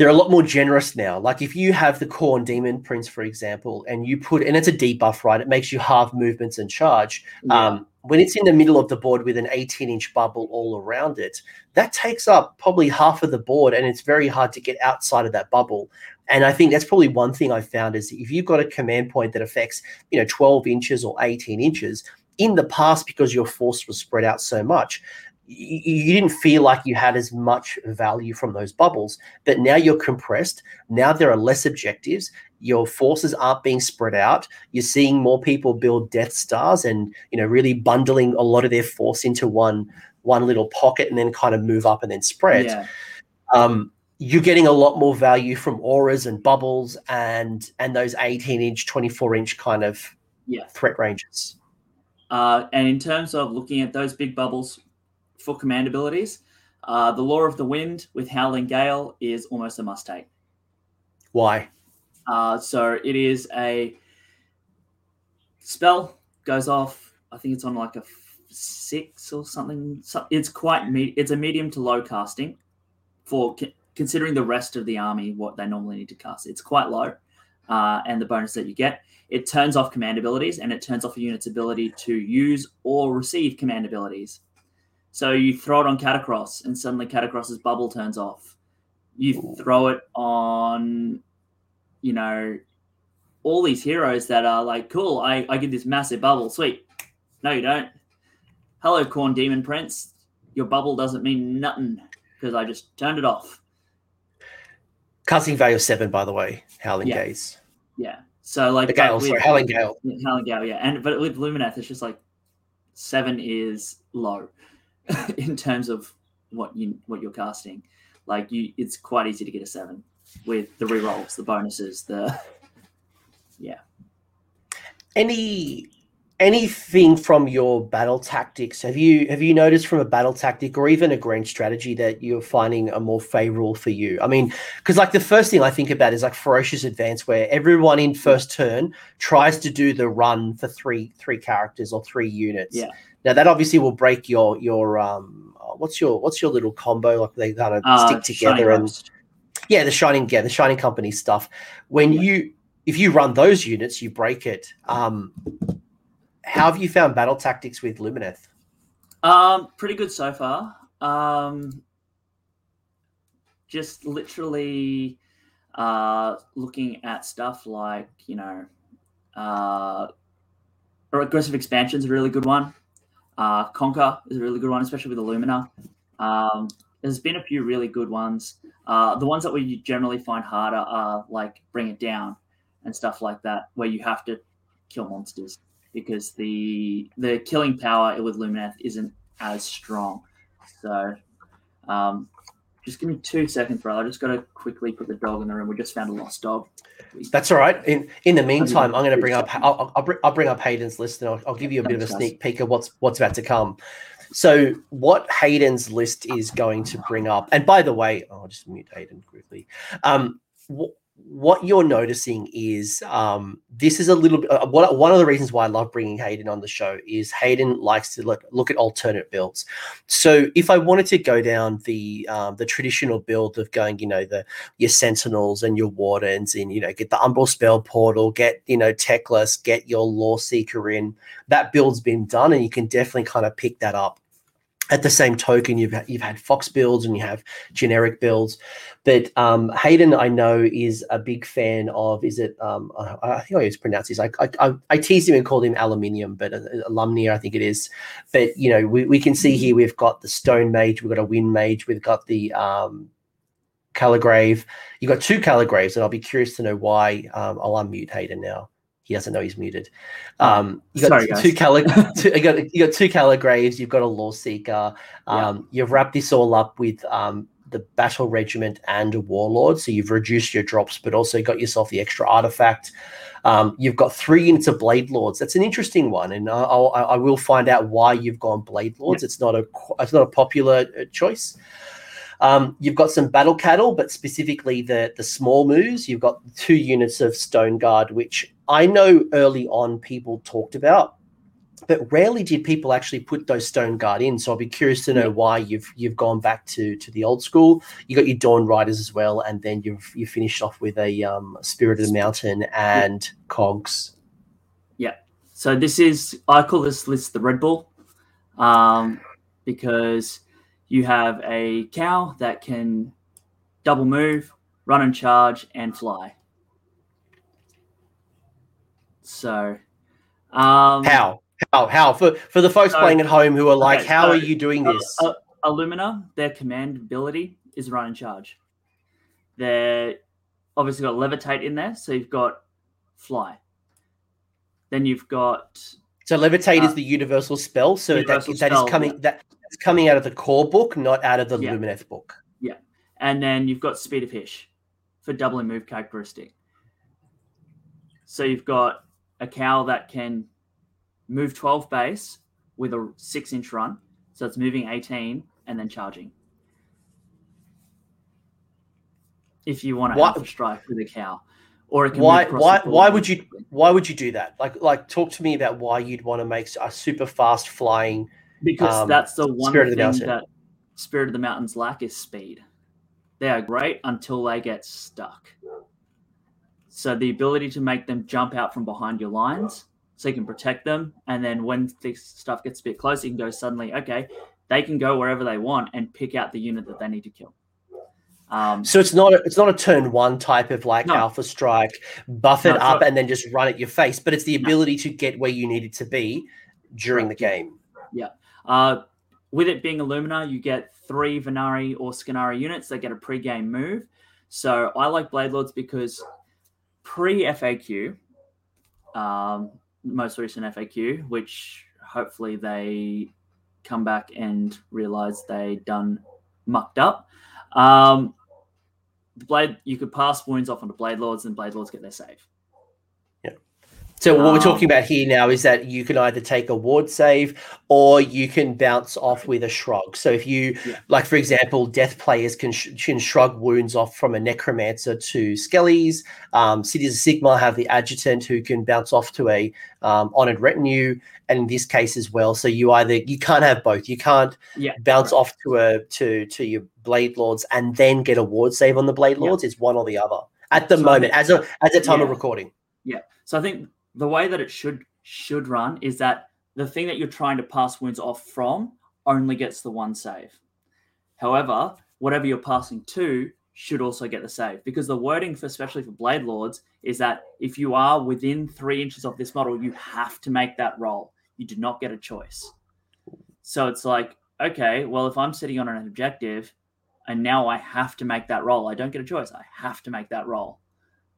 they're a lot more generous now. Like if you have the Khorne Demon Prince, for example, and you put and it's a debuff, right? It makes you half movements and charge. Yeah. Um, when it's in the middle of the board with an 18 inch bubble all around it, that takes up probably half of the board, and it's very hard to get outside of that bubble. And I think that's probably one thing I found is if you've got a command point that affects, you know, 12 inches or 18 inches, in the past, because your force was spread out so much, you, didn't feel like you had as much value from those bubbles. But now you're compressed. Now there are less objectives. Your forces aren't being spread out. You're seeing more people build Death Stars and you know really bundling a lot of their force into one one little pocket and then kind of move up and then spread. Yeah. Um, you're getting a lot more value from auras and bubbles and and those 18 inch 24 inch kind of yeah. threat ranges uh, and in terms of looking at those big bubbles for command abilities uh, the lore of the wind with howling gale is almost a must take why uh, so it is a spell goes off i think it's on like a six or something it's quite me- it's a medium to low casting for considering the rest of the army, what they normally need to cast. It's quite low. Uh, and the bonus that you get, it turns off command abilities and it turns off a unit's ability to use or receive command abilities. So you throw it on Katakros and suddenly Katakros' bubble turns off. You throw it on, you know, all these heroes that are like, cool, I, I give this massive bubble. Sweet. No, you don't. Hello, Khorne Demon Prince. Your bubble doesn't mean nothing because I just turned it off. Casting value seven, by the way. Howling yeah. Gaze. Yeah. So like the Gale, with, sorry, Howling Gale. Howling Gale, yeah. And but with Lumineth, it's just like seven is low in terms of what you what you're casting. Like you, it's quite easy to get a seven. with the rerolls, the bonuses, the yeah. Any anything from your battle tactics have you have you noticed from a battle tactic or even a grand strategy that you're finding a more favorable for you i mean because like the first thing i think about is like ferocious advance where everyone in first turn tries to do the run for three three characters or three units yeah now that obviously will break your your um what's your what's your little combo like they kind of Uh, stick together and yeah the shining yeah the shining company stuff when Yeah. you if you run those units you break it um how have you found battle tactics with lumineth Um, pretty good so far. Um, just literally uh, looking at stuff like you know, uh, or aggressive expansion is a really good one. Uh, Conquer is a really good one, especially with Alumnia. Um, there's been a few really good ones. Uh, the ones that we generally find harder are like Bring It Down and stuff like that, where you have to kill monsters because the the killing power with Lumineth isn't as strong. So, um, just give me two seconds, brother. I just got to quickly put the dog in the room. We just found a lost dog. that's all right in in the meantime i'm going to bring up I'll, I'll, bring, I'll bring up hayden's list and I'll, I'll give you a bit of a sneak peek of what's what's about to come so what hayden's list is going to bring up and by the way i'll just mute hayden quickly um wh- what you're noticing is um, this is a little bit uh, one of the reasons why I love bringing Hayden on the show is Hayden likes to look, look at alternate builds. So if I wanted to go down the um, the traditional build of going, you know, the your Sentinels and your Wardens, and you know, get the Umbral Spell Portal, get you know Teclis, get your Loreseeker in, that build's been done, and you can definitely kind of pick that up. At the same token, you've you've had Fox builds and you have generic builds, but um, Hayden I know is a big fan of. Is it? Um, I, I think I always pronounce this. I, I I teased him and called him aluminium, but uh, alumnia I think it is. But you know we, we can see here we've got the Stone Mage, we've got a Wind Mage, we've got the um, Calligrave. You've got two Calligraves, and I'll be curious to know why. Um, I'll unmute Hayden now. He doesn't know he's muted. Um, you got Sorry, two Cali- two, you got you got two Calligraves. You've got a Loreseeker. Yeah. Um, You've wrapped this all up with um, the Battle Regiment and a Warlord, so you've reduced your drops, but also got yourself the extra artifact. Um, you've got three units of Blade Lords. That's an interesting one, and I- I'll, I will find out why you've gone Blade Lords. It's not a it's not a popular uh, choice. Um, you've got some battle cattle, but specifically the the small moves. You've got two units of Stone Guard, which I know early on people talked about, but rarely did people actually put those Stone Guard in. So I'll be curious to know why you've you've gone back to to the old school. You got your Dawn Riders as well, and then you've you finished off with a um, Spirit of the Mountain and Cogs. Yeah. So this is I call this list the Red Bull, um, because you have a cow that can double move, run and charge, and fly. So, um, How? How? How? For for the folks So- playing at home who are like, okay, how so- are you doing Uh, this? uh, Alumnia, their command ability is run and charge. They're obviously got levitate in there, so you've got fly. Then you've got So levitate is Uh, the universal spell. So that, universal that is spell, coming yeah. that is coming out of the core book, not out of the Yeah. Lumineth book. Yeah, and then you've got speed of Hysh for doubling move characteristic. So you've got a cow that can move 12 base with a six inch run. So it's moving 18 and then charging. If you want to alpha strike with a cow. Or it can Why? Why? Why would you? Why would you do that? Like, like, talk to me about why you'd want to make a super fast flying. Because um, that's the one of the thing that Spirit of the Mountains lack is speed. They are great until they get stuck. So the ability to make them jump out from behind your lines, so you can protect them, and then when this stuff gets a bit close, you can go suddenly. Okay, they can go wherever they want and pick out the unit that they need to kill. Um, So it's not. A, it's not a turn one type of like No. alpha strike, buff it it's up not. and then just run at your face. But it's the No. ability to get where you need it to be during the game. yeah. Uh, with it being Alumnia, you get three Vanari or Scinari units They get a pre-game move. So I like Blade Lords because pre-FAQ, um, most recent FAQ, which hopefully they come back and realize they done mucked up. Um, the blade you could pass wounds off onto blade lords, and blade lords get their save. So what Um, we're talking about here now is that you can either take a ward save or you can bounce off with a shrug. So if you, Yeah. like for example, death players can, sh- can shrug wounds off from a necromancer to skellies. Um, Cities of Sigmar have the adjutant who can bounce off to a um, honored retinue, and in this case as well. So you either you can't have both. You can't Yeah, bounce off to a to to your blade lords and then get a ward save on the blade Yeah. lords. It's one or the other at the So moment, as a as a time of recording. Yeah. So I think the way that it should should run is that the thing that you're trying to pass wounds off from only gets the one save. However, whatever you're passing to should also get the save because the wording for especially for blade lords is that if you are within three inches of this model, you have to make that roll. You do not get a choice. So it's like, okay, well, if I'm sitting on an objective and now I have to make that roll, I don't get a choice. I have to make that roll.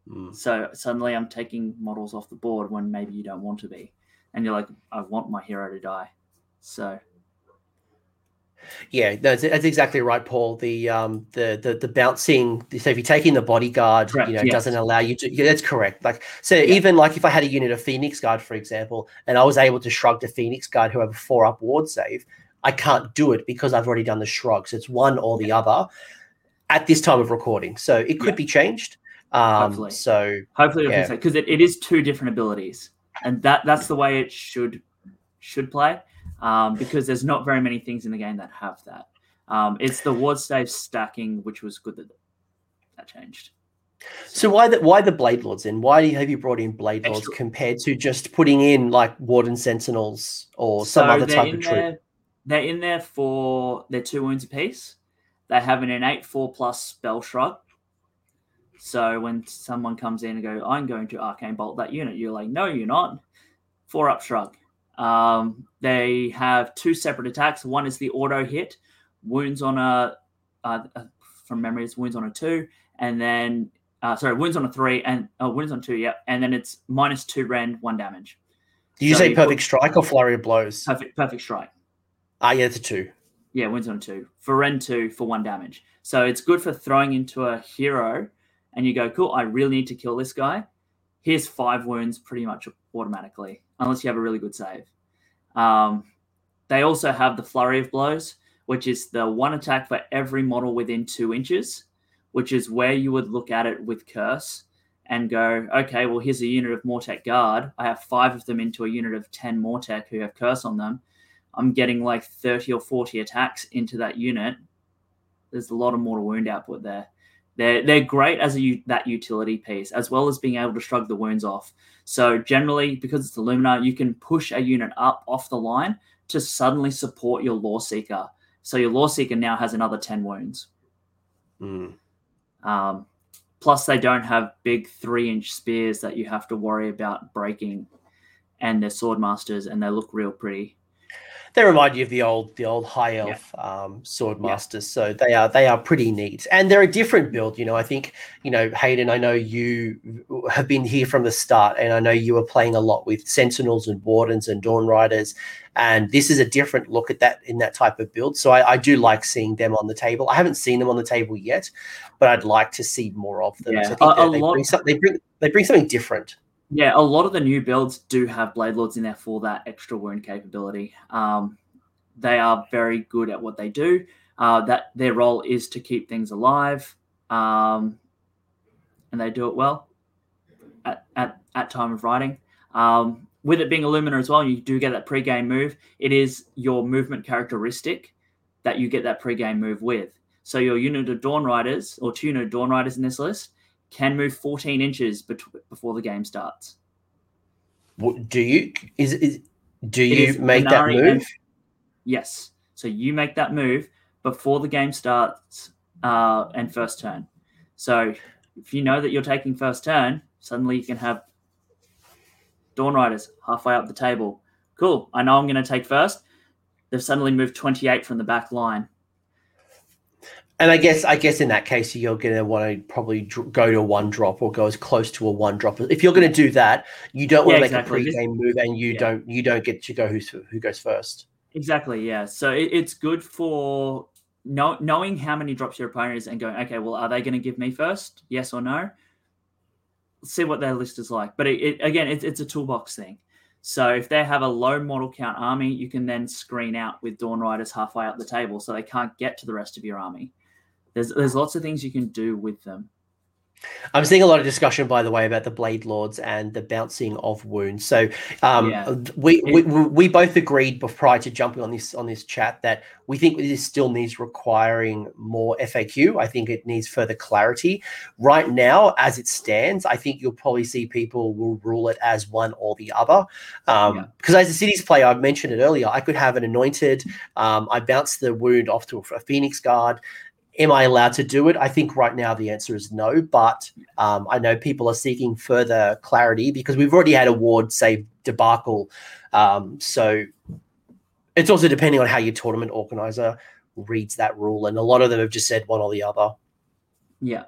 Mm. So suddenly I'm taking models off the board when maybe you don't want to be. And you're like, I want my hero to die. So Yeah, that's, that's exactly right, Paul. The um the the the bouncing. So if you're taking the bodyguard, Correct, you know, yes. doesn't allow you to. Yeah, that's correct. Like so, even like if I had a unit of Phoenix Guard, for example, and I was able to shrug the Phoenix Guard who have a four up ward save, I can't do it because I've already done the shrug. So it's one or the other at this time of recording. So it could Yeah. be changed. Um, Hopefully. so hopefully Yeah. because it, it is two different abilities. And that that's the way it should should play. Um, because there's not very many things in the game that have that. Um, it's the ward save stacking, which was good that that changed. so why the why the Blade Lords then? Why have you brought in Blade Lords Extra- compared to just putting in like Warden Sentinels or some So other type of troop? there- They're in there for their two wounds apiece. They have an innate four plus spell shrug. So when someone comes in and go, I'm going to arcane bolt that unit, you're like, no, you're not. Four up shrug. Um, they have two separate attacks. One is the auto hit, wounds on a, uh, uh, from memory, it's wounds on a two, and then uh, sorry, wounds on a three and uh, wounds on two, yeah, and then it's minus two rend, one damage. Do you so say put- perfect strike or flurry of blows? Perfect, perfect strike. Ah, yeah, it's a two. Yeah, wins on two. For Rend two for one damage. So it's good for throwing into a hero and you go, cool, I really need to kill this guy. Here's five wounds pretty much automatically, unless you have a really good save. Um, they also have the flurry of blows, which is the one attack for every model within two inches, which is where you would look at it with curse and go, okay, well, here's a unit of Mortek guard. I have five of them into a unit of 10 Mortek who have curse on them. I'm getting like 30 or 40 attacks into that unit. There's a lot of mortal wound output there. They're, they're great as a, that utility piece, as well as being able to shrug the wounds off. So generally, because it's the Alumnia, you can push a unit up off the line to suddenly support your Loreseeker. So your Loreseeker now has another 10 wounds. Mm. Um, plus, they don't have big three inch spears that you have to worry about breaking. And they're sword masters and they look real pretty. They remind you of the old, the old high Yeah. elf um, sword Yeah. masters. So they are, they are pretty neat, and they're a different build. You know, I think you know Hayden. I know you have been here from the start, and I know you were playing a lot with Sentinels and Wardens and Dawn Riders, and this is a different look at that in that type of build. So I, I do like seeing them on the table. I haven't seen them on the table yet, but I'd like to see more of them. Yeah, So I think a- a they, lot- bring some, they bring they bring something different. Yeah, a lot of the new builds do have Blade Lords in there for that extra wound capability. Um, they are very good at what they do. Uh, that their role is to keep things alive, um, and they do it well at, at, at time of writing. Um, with it being Alumnia as well, you do get that pre-game move. It is your movement characteristic that you get that pre-game move with. So your unit of Dawn Riders or two unit of Dawn Riders in this list can move 14 inches bet- before the game starts. What- Do you is, is do It you is make that move? and- yes. So you make that move before the game starts uh, and first turn. So if you know that you're taking first turn, suddenly you can have Dawn Riders halfway up the table. Cool. I know I'm going to take first. They've suddenly moved 28 from the back line. And I guess I guess in that case you're going to want to probably dr- go to a one drop or go as close to a one drop. If you're going to do that, you don't want Yeah, to make exactly. a pre-game move, and you Yeah. don't you don't get to go who's who goes first. Exactly. Yeah. So it, it's good for know, knowing how many drops your opponent is and going, okay, well, are they going to give me first? Yes or no? See what their list is like. But it, it, again, it, it's a toolbox thing. So if they have a low model count army, you can then screen out with Dawn Riders halfway up the table so they can't get to the rest of your army. There's there's lots of things you can do with them. I'm seeing a lot of discussion, by the way, about the Blade Lords and the bouncing of wounds. So um, yeah. we, we we both agreed prior to jumping on this on this chat that we think this still needs requiring more FAQ. I think it needs further clarity. Right now, as it stands, I think you'll probably see people will rule it as one or the other. Um, yeah. Because as a cities player, I've mentioned it earlier, I could have an anointed. Um, I bounce the wound off to a Phoenix Guard am I allowed to do it? I think right now the answer is no, but um, I know people are seeking further clarity because we've already had a ward say debacle. Um, so it's also depending on how your tournament organizer reads that rule, and a lot of them have just said one or the other. Yeah.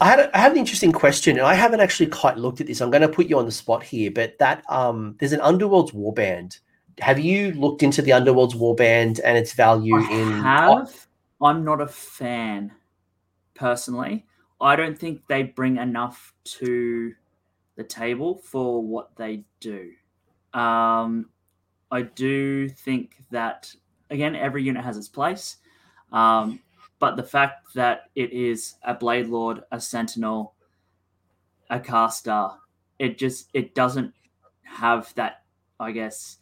I had, a, I had an interesting question, and I haven't actually quite looked at this. I'm going to put you on the spot here, but that um, there's an Underworld's warband have you looked into the Underworld's Warband and its value I in? Have I'm not a fan personally. I don't think they bring enough to the table for what they do. Um, I do think that again, every unit has its place, um, but the fact that it is a Blade Lord, a Sentinel, a caster, it just it doesn't have that, I guess,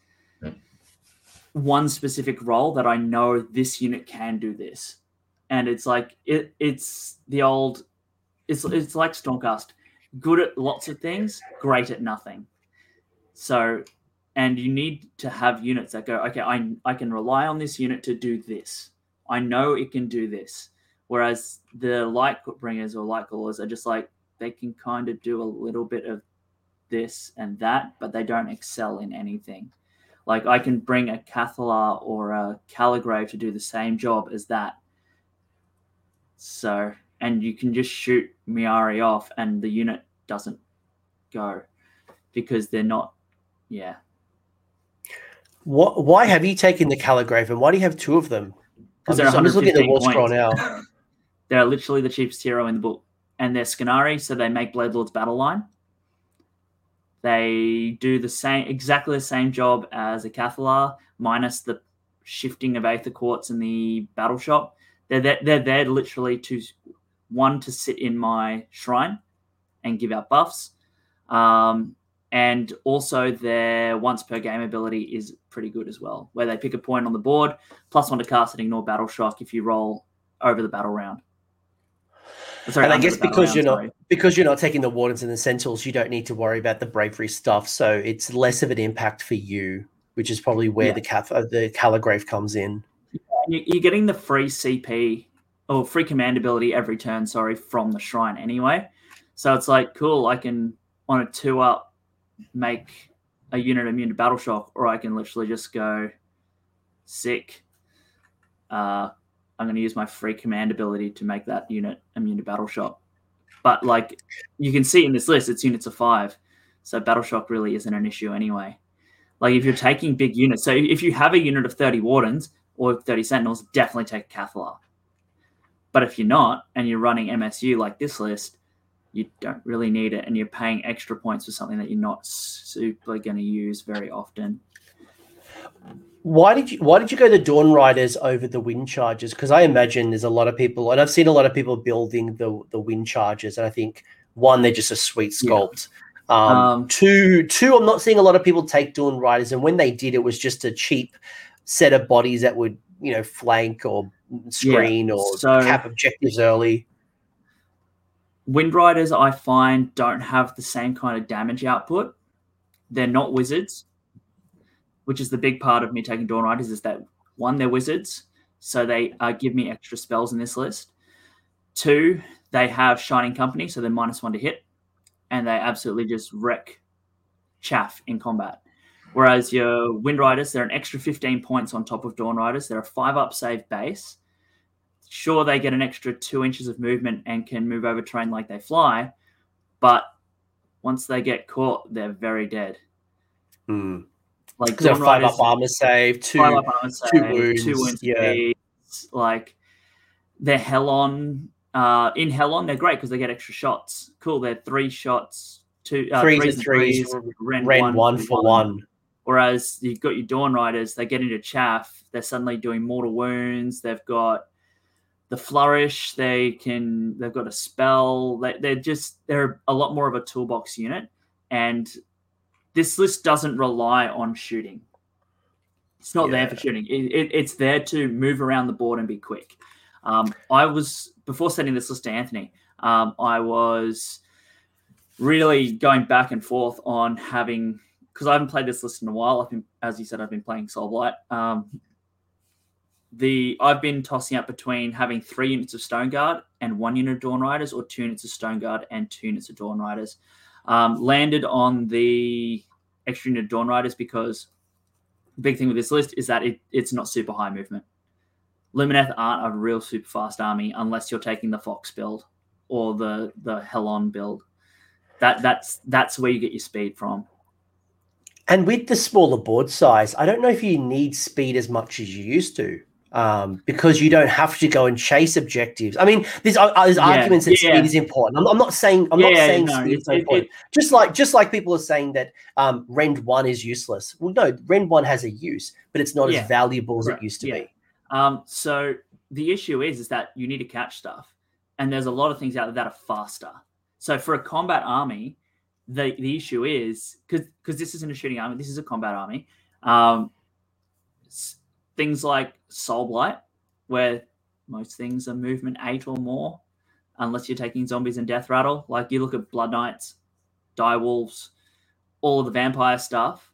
one specific role that I know this unit can do this. And it's like it it's the old it's it's like Stormcast. Good at lots of things, great at nothing. So and you need to have units that go, okay, I I can rely on this unit to do this. I know it can do this. Whereas the light bringers or light callers are just like they can kind of do a little bit of this and that, but they don't excel in anything. Like I can bring a Cathallar or a Calligrave to do the same job as that. So, and you can just shoot Myari off and the unit doesn't go because they're not, yeah. What, why have you taken the Calligrave and why do you have two of them? Because they're I'm just looking at the war scroll now. they're literally the cheapest hero in the book. And they're Scinari, so they make Blade Lord's battle line. They do the same, exactly the same job as a Cathallar, minus the shifting of Aether Quartz in the battle shop. They're there, they're there literally to one to sit in my shrine and give out buffs, um, and also their once per game ability is pretty good as well, where they pick a point on the board, plus one to cast and ignore battle shock if you roll over the battle round. Sorry, and I guess because you're not because you're not taking the wardens and the sentinels, you don't need to worry about the bravery stuff. So it's less of an impact for you, which is probably where yeah. the Cath- uh, the Calligrave comes in. You're getting the free CP or free command ability every turn. Sorry, from the shrine anyway. So it's like cool. I can on a two up make a unit immune to battle shock, or I can literally just go sick. Uh, I'm going to use my free command ability to make that unit immune to battle shock. But like you can see in this list, it's units of five, so battle shock really isn't an issue anyway. Like if you're taking big units, so if you have a unit of 30 wardens or 30 sentinels, definitely take a Cathallar. But if you're not and you're running MSU like this list, you don't really need it, and you're paying extra points for something that you're not super going to use very often. Why did you Why did you go the Dawn Riders over the Wind Chargers? Because I imagine there's a lot of people, and I've seen a lot of people building the the Wind Chargers, and I think one, they're just a sweet sculpt. Yeah. Um, um, two, two, I'm not seeing a lot of people take Dawn Riders, and when they did, it was just a cheap set of bodies that would you know flank or screen yeah. or so, cap objectives early. Wind Riders, I find, don't have the same kind of damage output. They're not wizards which is the big part of me taking Dawn Riders, is that one, they're wizards, so they uh, give me extra spells in this list. Two, they have Shining Company, so they're minus one to hit, and they absolutely just wreck chaff in combat. Whereas your Wind Riders, they're an extra 15 points on top of Dawn Riders. They're a five up save base. Sure, they get an extra two inches of movement and can move over terrain like they fly, but once they get caught, they're very dead. Hmm. Like So five up armor save, two five up armor two wounds, two wounds yeah. speeds, like they're Helon. Uh, in Helon, they're great because they get extra shots. Cool, they're three shots, two uh, threes threes and threes, Rend, Rend one for one. Whereas you've got your Dawn Riders, they get into chaff, they're suddenly doing mortal wounds. They've got the flourish. They can. They've got a spell. They, they're just they're a lot more of a toolbox unit, and this list doesn't rely on shooting. It's not there for shooting. It, it, it's there to move around the board and be quick. Um, I was before sending this list to Anthony. Um, I was really going back and forth on having because I haven't played this list in a while. I've been, as you said, I've been playing Soul Blight. Um, the I've been tossing up between having three units of Stone Guard and one unit of Dawn Riders, or two units of Stone Guard and two units of Dawn Riders. Um, landed on the extra unit Dawn Riders because the big thing with this list is that it, it's not super high movement. Lumineth aren't a real super fast army unless you're taking the Fox build or the the Helon build. That that's that's where you get your speed from. And with the smaller board size, I don't know if you need speed as much as you used to. Um, because you don't have to go and chase objectives. I mean, there's, uh, there's Yeah, arguments that yeah. speed is important. I'm, I'm not saying I'm not saying no, speed it- is it- important. just like just like people are saying that um, Rend one is useless. Well, no, Rend one has a use, but it's not Yeah, as valuable as correct, it used to yeah. be. Um, so the issue is is that you need to catch stuff, and there's a lot of things out there that are faster. So for a combat army, the the issue is because because this isn't a shooting army, this is a combat army. Um, things like Soul Blight, where most things are movement eight or more, unless you're taking zombies and Death Rattle. Like you look at Blood Knights, Dire Wolves, all of the vampire stuff,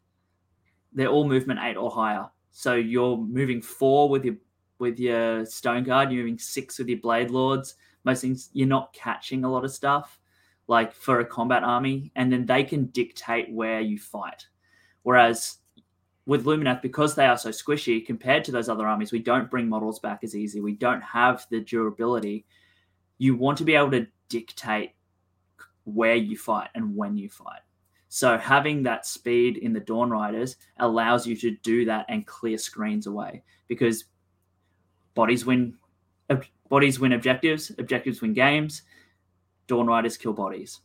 they're all movement eight or higher. So you're moving four with your with your Stone Guard, you're moving six with your Blade Lords. Most things you're not catching a lot of stuff, like for a combat army, and then they can dictate where you fight. Whereas with Lumineth, because they are so squishy compared to those other armies, we don't bring models back as easy. We don't have the durability. You want to be able to dictate where you fight and when you fight. So having that speed in the Dawn Riders allows you to do that and clear screens away because bodies win bodies win objectives, objectives win games, Dawn Riders kill bodies.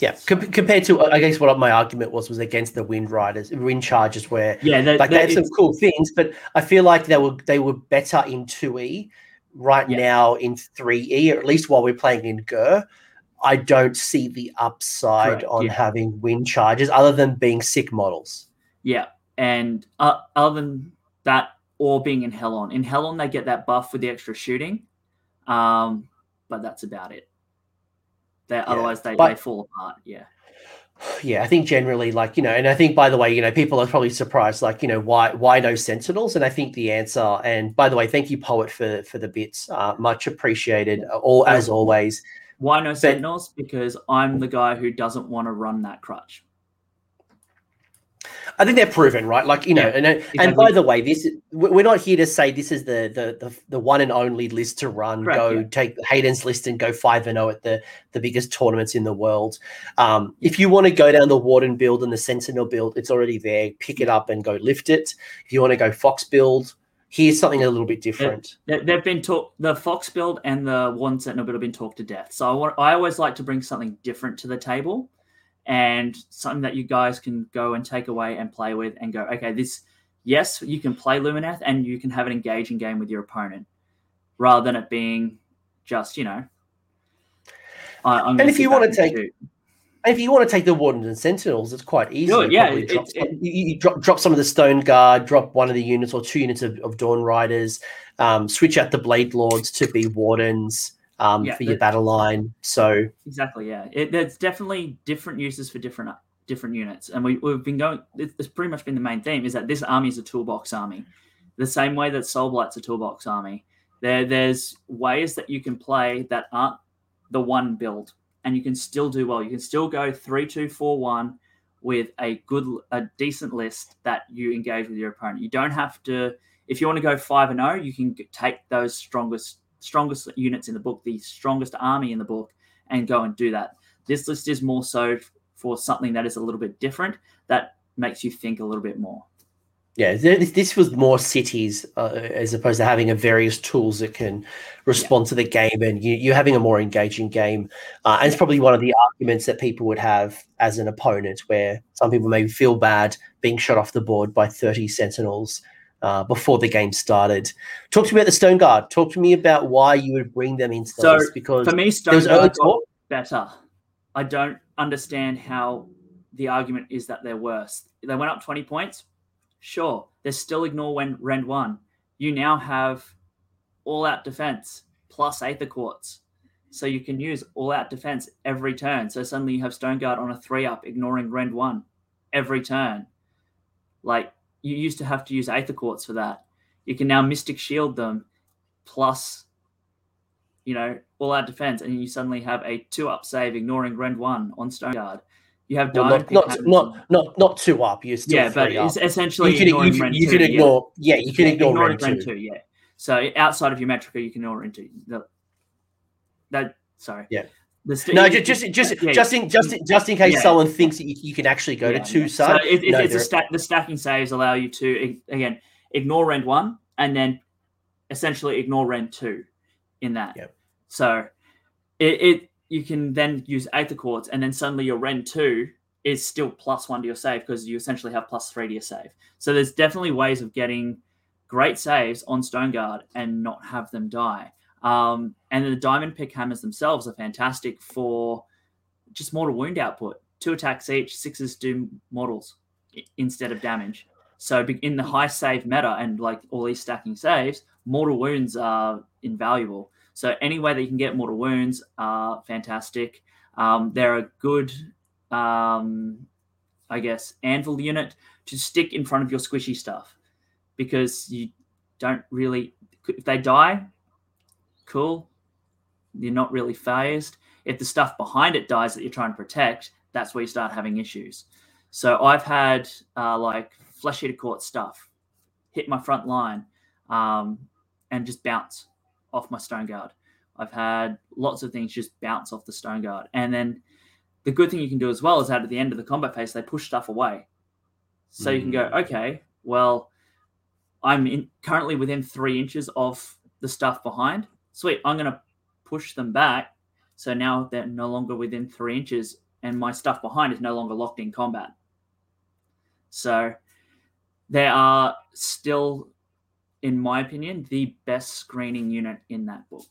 Yeah, Com- compared to I guess what my argument was was against the Wind Riders, Wind Chargers, where Yeah, that, like they had some cool things, but I feel like they were they were better in two E. Right Yeah. now in three E, or at least while we're playing in Ghur, I don't see the upside Correct, on yeah. having wind charges other than being sick models. Yeah, and uh, other than that, or being in Helon. In Helon, they get that buff with the extra shooting, um, but that's about it. They otherwise they, but- they fall apart. Yeah, Yeah, I think generally, like you know, and I think by the way, you know, people are probably surprised, like you know, why why no Sentinels? And I think the answer, and by the way, thank you, poet, for for the bits, uh, much appreciated, all as always. why no Sentinels? Because I'm the guy who doesn't want to run that crutch. I think they're proven, right? Like you know, Yeah, and and exactly. by the way, this we- we're not here to say this is the the the, the one and only list to run. Correct, go yeah. take Hayden's list and go five and zero at the the biggest tournaments in the world. Um, if you want to go down the Warden build and the Sentinel build, it's already there. Pick it up and go lift it. If you want to go Fox build, here's something a little bit different. They- They've been talked. The Fox build and the one Sentinel build have been talked to death. So I want. I always like to bring something different to the table, and something that you guys can go and take away and play with, and go. Okay, this. Yes, you can play Lumineth, and you can have an engaging game with your opponent, rather than it being just you know. And if you wanna take- shoot. And if you want to take the Wardens and Sentinels, it's quite easy. Yeah, it- drop, it- some- you, you drop, drop some of the Stone Guard, drop one of the units or two units of, of Dawn Riders, um, switch out the Blade Lords to be Wardens um, Yeah, for your battle line. So Exactly. Yeah. It, there's definitely different uses for different different units, and we, we've been going. It's pretty much been the main theme is that this army is a toolbox army, the same way that Soul Blight's a toolbox army. There, there's ways that you can play that aren't the one build, and you can still do well. You can still go three, two, four, one with a good, a decent list that you engage with your opponent. You don't have to. If you want to go five and zero, you can take those strongest strongest units in the book, the strongest army in the book, and go and do that. This list is more so for something that is a little bit different that makes you think a little bit more. Yeah, this, was more cities uh, as opposed to having a various tools that can respond yeah. to the game, and you, you're having a more engaging game. Uh, and it's probably one of the arguments that people would have as an opponent, where some people maybe feel bad being shot off the board by 30 Sentinels uh, before the game started. Talk to me about the Stone Guard. Talk to me about why you would bring them into so list. Because for me, Stone Guard got better. I don't understand how the argument is that they're worse. They went up 20 points Sure, they still ignore when Rend won. You now have all out defense plus Aether Quartz. So you can use all out defense every turn. So suddenly you have Stone Guard on a three up, ignoring Rend 1 every turn. Like you used to have to use Aether Quartz for that. You can now Mystic Shield them plus, you know, all out defense, and you suddenly have a two up save, ignoring Rend 1 on Stone Guard. You have well, not, not, not, not not two up. You're still yeah, but it's essentially you can, you, you can ignore yeah. yeah you can yeah, ignore, ignore Rend, two. two. Yeah. So outside of Ymetrica, you can ignore Rend two. The, that sorry. Yeah. St- no, just just just yeah, just in just in, just in case yeah. someone thinks that you, you, can actually go to two side. So it, it, no, it's a stack. The stacking saves allow you to again ignore Rend one and then essentially ignore Rend two in that. Yep. So it, it you can then use Aether Quartz, and then suddenly your Rend 2 is still plus one to your save because you essentially have plus three to your save. So there's definitely ways of getting great saves on Stone Guard and not have them die. Um, and the Diamond Pick hammers themselves are fantastic for just mortal wound output. Two attacks each, sixes do models instead of damage. So in the high save meta and like all these stacking saves, mortal wounds are invaluable. So any way that you can get mortal wounds are fantastic. Um, they're a good, um, I guess, anvil unit to stick in front of your squishy stuff because you don't really. If they die, cool. You're not really phased. If the stuff behind it dies that you're trying to protect, that's where you start having issues. So I've had uh, like flesh eater court stuff hit my front line um, and just bounce off my stone guard. I've had lots of things just bounce off the stone guard. And then the good thing you can do as well is that at the end of the combat phase, they push stuff away. So mm. you can go, mm. okay, well, I'm in, currently within three inches of the stuff behind. Sweet, I'm going to push them back. So now they're no longer within three inches, and my stuff behind is no longer locked in combat. So there are still in my opinion, the best screening unit in that book.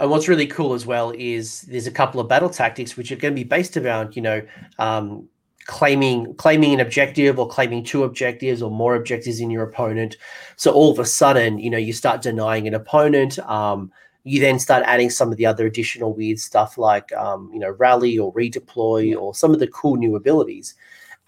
And what's really cool as well is there's a couple of battle tactics which are going to be based around, you know, um, claiming claiming an objective or claiming two objectives or more objectives in your opponent. So all of a sudden, you know, you start denying an opponent. Um, you then start adding some of the other additional weird stuff like, um, you know, rally or redeploy or some of the cool new abilities,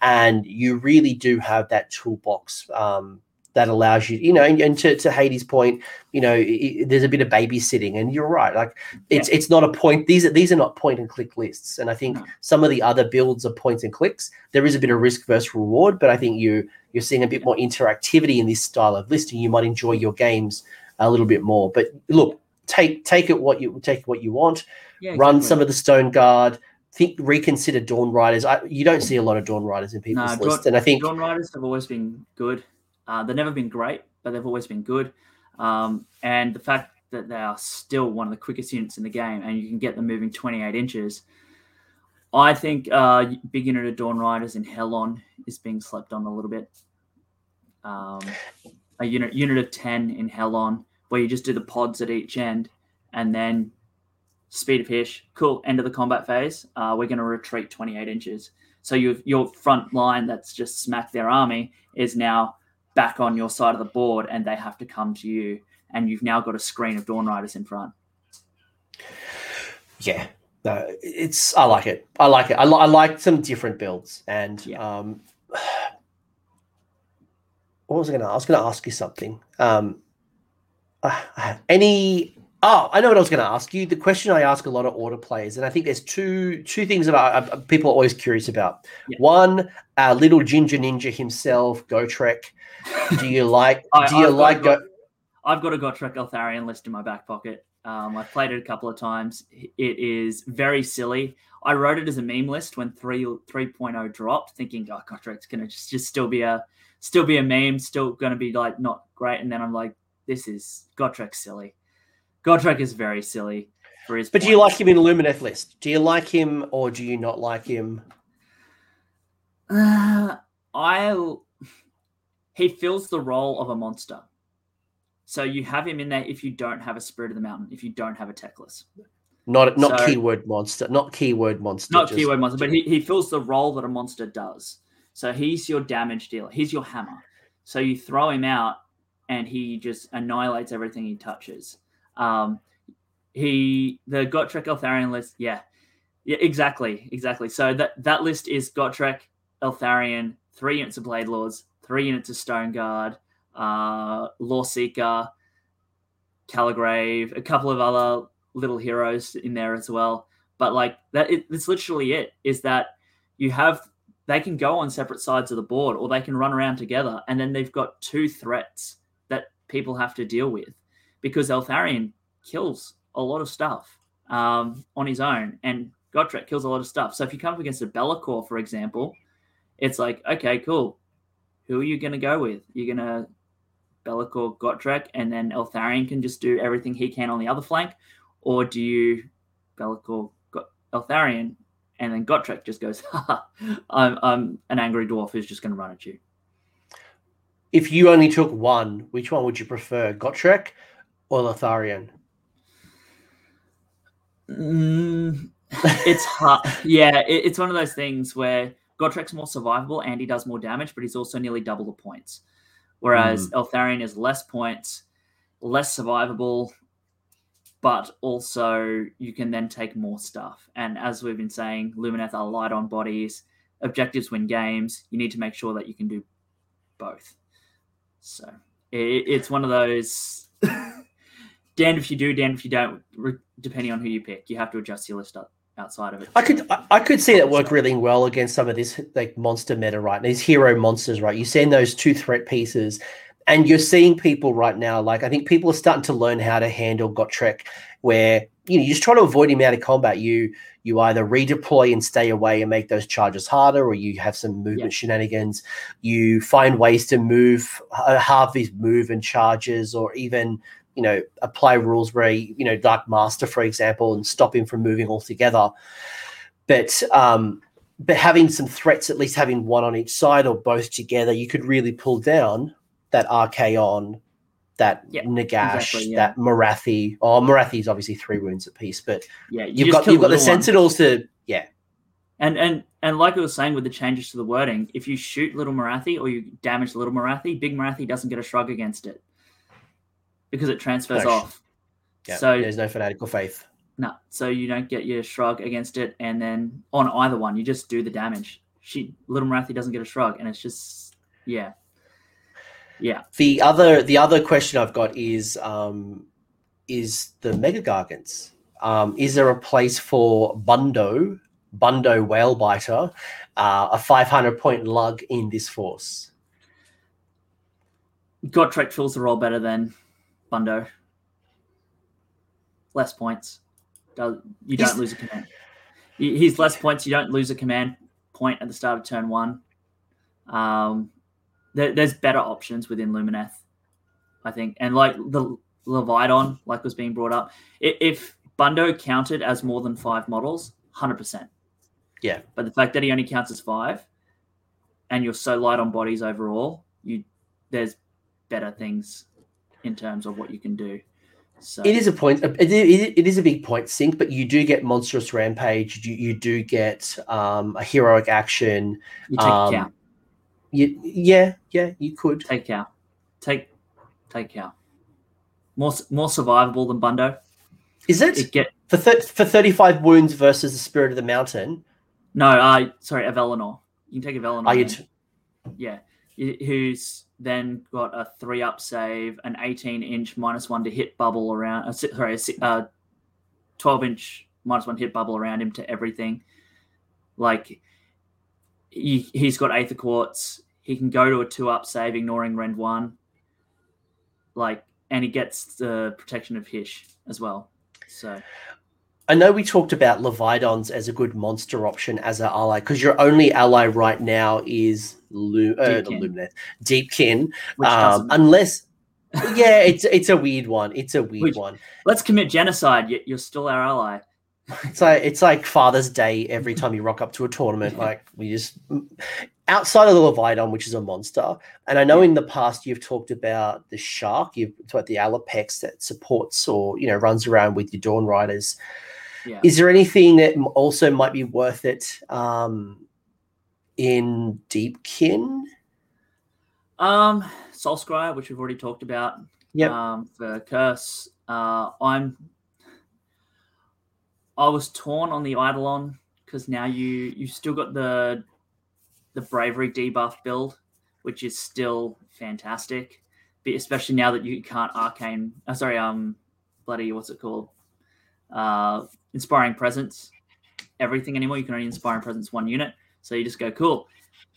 and you really do have that toolbox um, that allows you, you know, and, and to, to Hades' point, you know, it, there's a bit of babysitting, and you're right. Like it's yeah. it's not a point. These are these are not point and click lists, and I think no. some of the other builds are points and clicks. There is a bit of risk versus reward, but I think you you're seeing a bit more interactivity in this style of listing. You might enjoy your games a little bit more. But look, take take it what you take what you want. Yeah, Run some of the Stone Guard think reconsider Dawn Riders. I, you don't see a lot of Dawn Riders in people's no, lists, and I think Dawn Riders have always been good. Uh, they've never been great, but they've always been good. Um, and the fact that they are still one of the quickest units in the game, and you can get them moving 28 inches. I think uh, big unit of Dawn Riders in Helon is being slept on a little bit. Um, a unit unit of 10 in Helon, where you just do the pods at each end, and then speed of Hysh, cool, end of the combat phase. Uh, we're going to retreat 28 inches. So your your front line that's just smacked their army is now back on your side of the board and they have to come to you and you've now got a screen of dawn riders in front? Yeah. No it's i like it. I like it. I, li- I like some different builds and yeah. um what was i gonna i was gonna ask you something. Um uh, any Oh, I know what I was going to ask you. The question I ask a lot of order players, and I think there's two two things about uh, people are always curious about. Yeah. One, uh, little ginger ninja himself, Gotrek. Do you like? do you I've like? Got, Go- I've got a Gotrek Eltharion list in my back pocket. Um, I've played it a couple of times. It is very silly. I wrote it as a meme list when 3 3.0 dropped, thinking, oh, Gotrek's gonna just, just still be a still be a meme, still gonna be like not great. And then I'm like, this is Gotrek silly. Gotrek is very silly for his. But do you like him in Lumineth list? Do you like him or do you not like him? Uh, I he fills the role of a monster. So you have him in there if you don't have a Spirit of the Mountain, if you don't have a Teclis. Not not So- keyword monster, not keyword monster. Not keyword monster, but he, he fills the role that a monster does. So he's your damage dealer. He's your hammer. So you throw him out and he just annihilates everything he touches. Um, he the Gotrek Eltharion list, yeah. Yeah, exactly. Exactly. So that that list is Gotrek, Eltharion, three units of Blade Lords, three units of Stone Guard, uh Law Seeker, Calligrave, a couple of other little heroes in there as well. But like that, it, it's literally it. Is that you have they can go on separate sides of the board, or they can run around together, and then they've got two threats that people have to deal with because Eltharion kills a lot of stuff um, on his own, and Gotrek kills a lot of stuff. So if you come up against a Be'lakor, for example, it's like okay, cool. Who are you going to go with? You're going to Be'lakor, Gotrek, and then Eltharion can just do everything he can on the other flank, or do you Be'lakor, Got Eltharion, and then Gotrek just goes, I'm, I'm an angry dwarf who's just going to run at you. If you only took one, which one would you prefer, Gotrek or Lotharion? Mm, it's hard. Yeah, it, it's one of those things where Gotrek's more survivable and he does more damage, but he's also nearly double the points. Whereas Eltharion is less points, less survivable, but also you can then take more stuff. And as we've been saying, Lumineth are light on bodies. Objectives win games. You need to make sure that you can do both. So it, it's one of those damned if you do, damned if you don't, depending on who you pick. You have to adjust your list up outside of it. I could I, I could see that work really well against some of this like monster meta, right? These hero monsters, right? You send those two threat pieces, and you're seeing people right now. Like I think people are starting to learn how to handle Gotrek, where you know you just try to avoid him out of combat. You you either redeploy and stay away and make those charges harder, or you have some movement Yeah. shenanigans. You find ways to move uh, halve his move and charges, or even you know apply rules where he, you know Dark Master, for example, and stop him from moving altogether. But um, but having some threats, at least having one on each side or both together, you could really pull down that Archaon, that Yeah, Nagash, exactly, yeah. that Morathi. Oh, Morathi's obviously three wounds apiece, but yeah, you you've got you've got the ones. Sentinels to yeah. And and and like I was saying with the changes to the wording, if you shoot little Morathi or you damage little Morathi, big Morathi doesn't get a shrug against it because it transfers No, off. yeah. So there's no fanatical faith. no, so you don't get your shrug against it, and then on either one, you just do the damage. She little Morathi doesn't get a shrug, and it's just yeah, yeah. The other the other question I've got is um, is the Mega Gargants. Um, is there a place for Bundo, Bundo Whalebiter, uh, a 500 point lug in this force? Gotrek fills the role better than Bundo. Less points. You don't lose a command. He's less points. You don't lose a command point at the start of turn one. Um, there, there's better options within Lumineth, I think, and like the Leviadon, like was being brought up. If Bundo counted as more than five models, hundred percent. Yeah. But the fact that he only counts as five, and you're so light on bodies overall, you there's better things in terms of what you can do. So It is a point. It, is a big point sink, but you do get monstrous rampage. You, you do get um, a heroic action. you take um, cow, You, yeah, yeah, you could. take cow, take take cow. More more survivable than Bundo. Is it It get for thir- for thirty five wounds versus the Spirit of the Mountain? no. Uh, sorry, Avalenor. You can take Avalenor. Are you? T- yeah, who's then got a three up save, an 18 inch minus one to hit bubble around. Uh, sorry, a uh, 12 inch minus one hit bubble around him to everything. Like he, he's got Aether Quartz. He can go to a two up save, ignoring Rend one. Like, and he gets the protection of Hysh as well. So I know we talked about Leviathan's as a good monster option as an ally because your only ally right now is Lu- uh, Deepkin. Deepkin, um, unless yeah, it's it's a weird one. It's a weird Which- one. let's commit genocide. Yet you're still our ally. It's like it's like Father's Day every time you rock up to a tournament. Like we just outside of the Leviathan, which is a monster, and I know Yeah. in the past you've talked about the shark. You've talked about the Allopex that supports or you know runs around with your Dawn Riders. Yeah. Is there anything that also might be worth it um, in Deepkin? Um, Soul Scryer, which we've already talked about. Yep. Um, for Curse, uh, I'm. I was torn on the Eidolon because now you you still got the the bravery debuff build, which is still fantastic, but especially now that you can't arcane. Uh, sorry, um, bloody what's it called? Uh, inspiring presence. Everything anymore. You can only inspiring presence one unit. So you just go cool.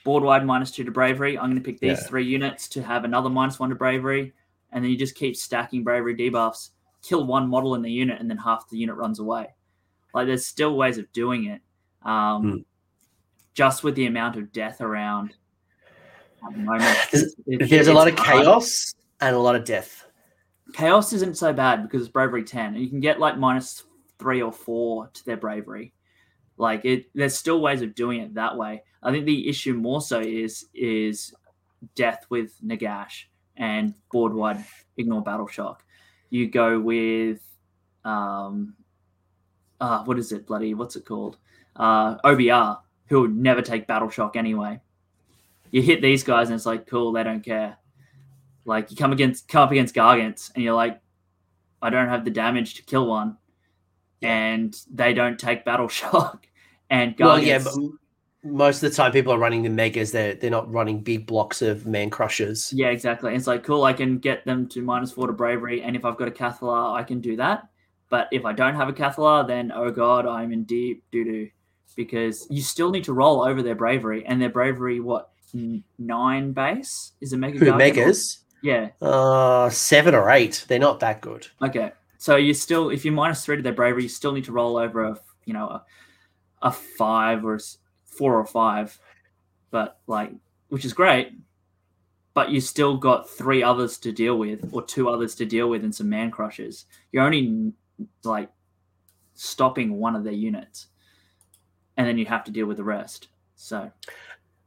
Board wide minus two to bravery. I'm going to pick these Yeah. three units to have another minus one to bravery, and then you just keep stacking bravery debuffs. Kill one model in the unit, and then half the unit runs away. Like there's still ways of doing it. Um, Hmm. Just with the amount of death around at the moment, There's- There's a lot of hard. chaos and a lot of death. Chaos isn't so bad because it's bravery 10 and you can get like minus three or four to their bravery. Like it there's still ways of doing it that way. I think the issue more so is is death with Nagash and board wide ignore battle shock. You go with um uh what is it bloody what's it called? Uh OBR who would never take battle shock anyway. You hit these guys and it's like cool, they don't care. Like you come against come up against Gargants and you're like, I don't have the damage to kill one, and they don't take battle shock. And Gargants, Well, yeah, but most of the time people are running the megas. They're they're not running big blocks of man crushers. yeah, exactly. And it's like cool. I can get them to minus four to bravery, and if I've got a Cathallar, I can do that. But if I don't have a Cathallar, then oh god, I'm in deep doo doo, because you still need to roll over their bravery, and their bravery what nine base is a mega Who megas? Yeah, Uh, seven or eight. They're not that good. Okay, so you still, if you're minus three to their bravery, you still need to roll over a, you know, a, a five or a four or five, but like, which is great. But you still got three others to deal with, or two others to deal with, and some man crushers. You're only like stopping one of their units, and then you have to deal with the rest. So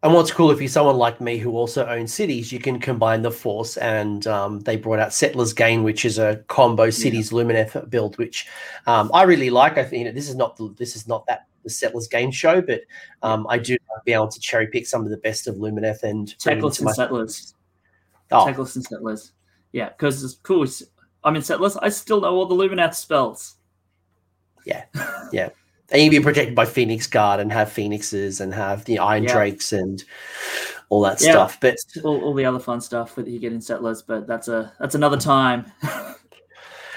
And what's cool if you're someone like me who also owns cities, you can combine the force. And um, they brought out Settlers Gain, which is a combo cities Lumineth build, which um, I really like. I think you know, this is not the, this is not that the Settlers Gain show, but um, I do like being able to cherry pick some of the best of Lumineth and them and settlers. Oh, and settlers. Yeah, because it's cool. I'm in settlers. I still know all the Lumineth spells. And you be protected by Phoenix Guard and have Phoenixes and have the Iron Yeah. Drakes and all that Yeah. stuff. But all, all the other fun stuff that you get in settlers, but that's a that's another time.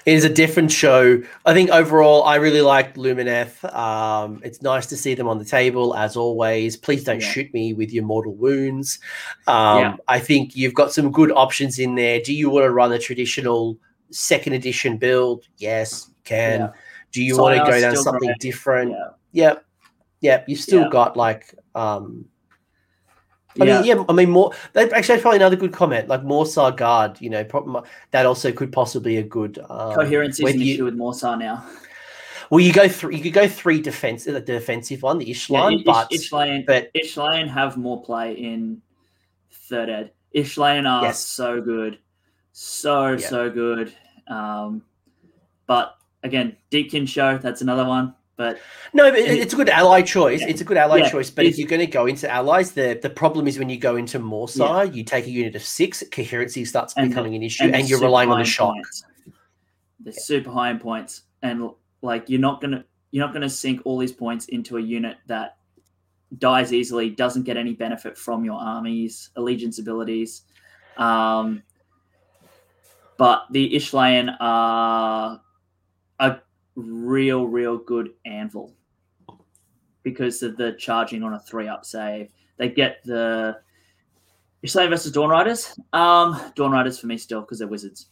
It is a different show. I think overall, I really like Lumineth. Um, it's nice to see them on the table as always. Please don't Yeah. shoot me with your mortal wounds. Um. I think you've got some good options in there. Do you want to run a traditional second edition build? Yes, you can. Yeah. Do you want to go down something great. different? Yeah. Yep. Yep. You've still Yeah. got like um, I Yeah. mean, yeah, I mean, more. That actually that's probably another good comment. Like Morrsarr Guard, you know, prob- that also could possibly a good um, Coherency is an you- issue with Morrsarr now. Well, you go three. You could go three defense, the defensive one, the Ishlaen, Ish- but Ishlaen, but Ishlaen have more play in third ed. Ishlaen are Yes. so good, so Yeah. so good. Um, but again, Deepkin show that's another one. But no, but it- it's a good ally choice. Yeah. It's a good ally Yeah, choice. But if you're going to go into allies, the the problem is when you go into Morrsarr, you take a unit of six, coherency starts And the- becoming an issue, and and, you're relying on the shock. points. They're super high in points, and like you're not gonna you're not gonna sink all these points into a unit that dies easily, doesn't get any benefit from your armies, allegiance abilities. Um, but the Ishlaen are a real, real good anvil because of the charging on a three up save. They get the Ishlaen versus Dawn Riders. Um, Dawn Riders for me still because they're wizards.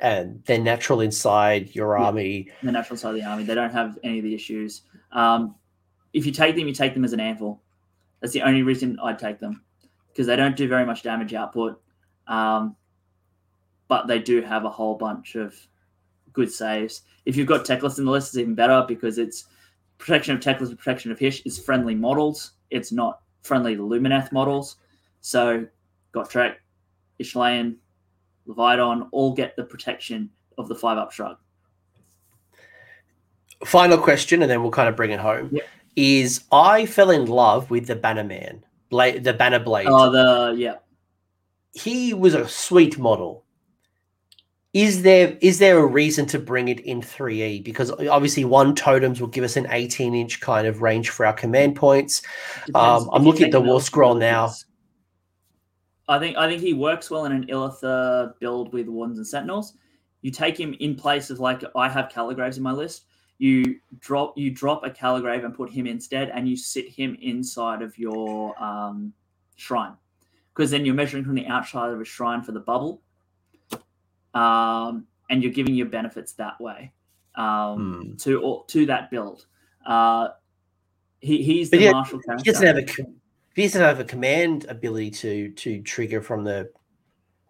and they're natural inside your Yeah. army. the natural side of the army. They don't have any of the issues. Um, if you take them, you take them as an anvil. That's the only reason I'd take them because they don't do very much damage output, um, but they do have a whole bunch of good saves. If you've got Teclis in the list, it's even better because it's protection of Teclis and protection of Hysh is friendly models. It's not friendly to Lumineth models. So Gotrek, Ishlaen, Leviadon all get the protection of the five up shrug. Final question, and then we'll kind of bring it home. Yep. Is I fell in love with the Banner Man, Bla- the Banner Blade. Oh, the yeah. he was a sweet model. Is there is there a reason to bring it in 3E? Because obviously one totems will give us an 18 inch kind of range for our command points. Um, I'm looking at the War Scroll now. I think I think he works well in an Iliatha build with Wardens and Sentinels. You take him in place of like I have Calligraves in my list. You drop you drop a Calligrave and put him instead, and you sit him inside of your um, shrine, because then you're measuring from the outside of a shrine for the bubble, um, and you're giving your benefits that way um, Hmm. to all to that build. Uh, he, he's the yeah, martial He doesn't have a he doesn't have a command ability to to trigger from the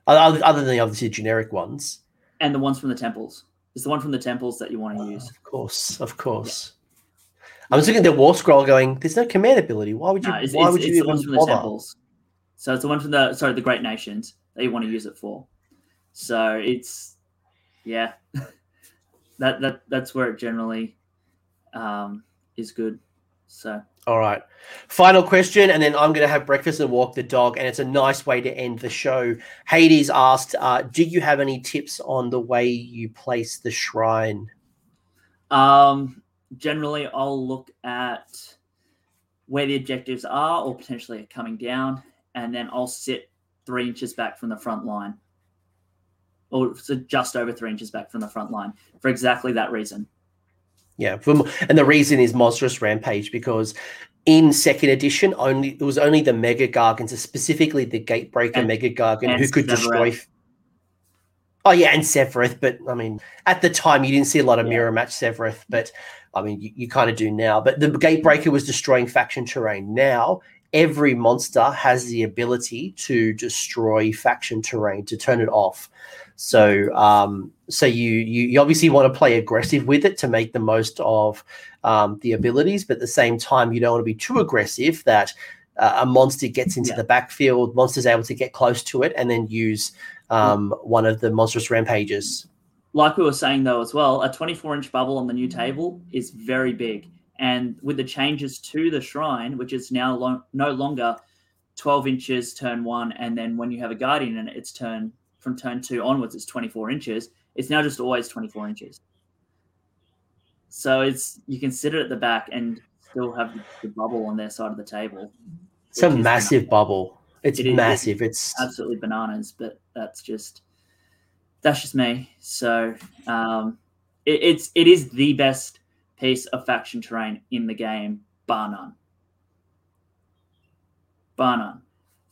other other than the obviously generic ones. and the ones from the temples. It's the one from the temples that you want to use. Of course, of course. I was looking at the War Scroll, going, "There's no command ability. Why would you? No, it's, why it's, would it's you the ones even from the bother?" temples. So it's the one from the sorry the great nations that you want to use it for. So it's yeah, that that that's where it generally um, is good. So All right. Final question, and then I'm going to have breakfast and walk the dog, and it's a nice way to end the show. Hades asked, uh, "Do you have any tips on the way you place the shrine?" um, generally, I'll look at where the objectives are or potentially are coming down, and then I'll sit three inches back from the front line, or just over three inches back from the front line for exactly that reason. Yeah, from, and the reason is monstrous rampage because in second edition, only it was only the mega gargants, specifically the gatebreaker And- mega gargant, and who could Sevireth. destroy. Oh yeah, and Sevireth, but I mean, at the time you didn't see a lot of Yeah. mirror match Sevireth, but I mean, you, you kind of do now. But the gatebreaker was destroying faction terrain. Now every monster has the ability to destroy faction terrain to turn it off. So, um, so you, you you obviously want to play aggressive with it to make the most of um, the abilities, but at the same time, you don't want to be too aggressive that uh, a monster gets into Yeah. the backfield, monster's able to get close to it, and then use um, one of the monstrous rampages. like we were saying though as well, a 24 inch bubble on the new table is very big. And with the changes to the shrine, which is now lo- no longer 12 inches turn one, and then when you have a guardian in it, it's turn from turn two onwards, it's 24 inches. It's now just always 24 inches. So it's you can sit it at the back and still have the bubble on their side of the table. It's a massive bubble. It's It massive. It's absolutely bananas, but that's just that's just me. So um, it, it's it is the best piece of faction terrain in the game, bar none. Bar none.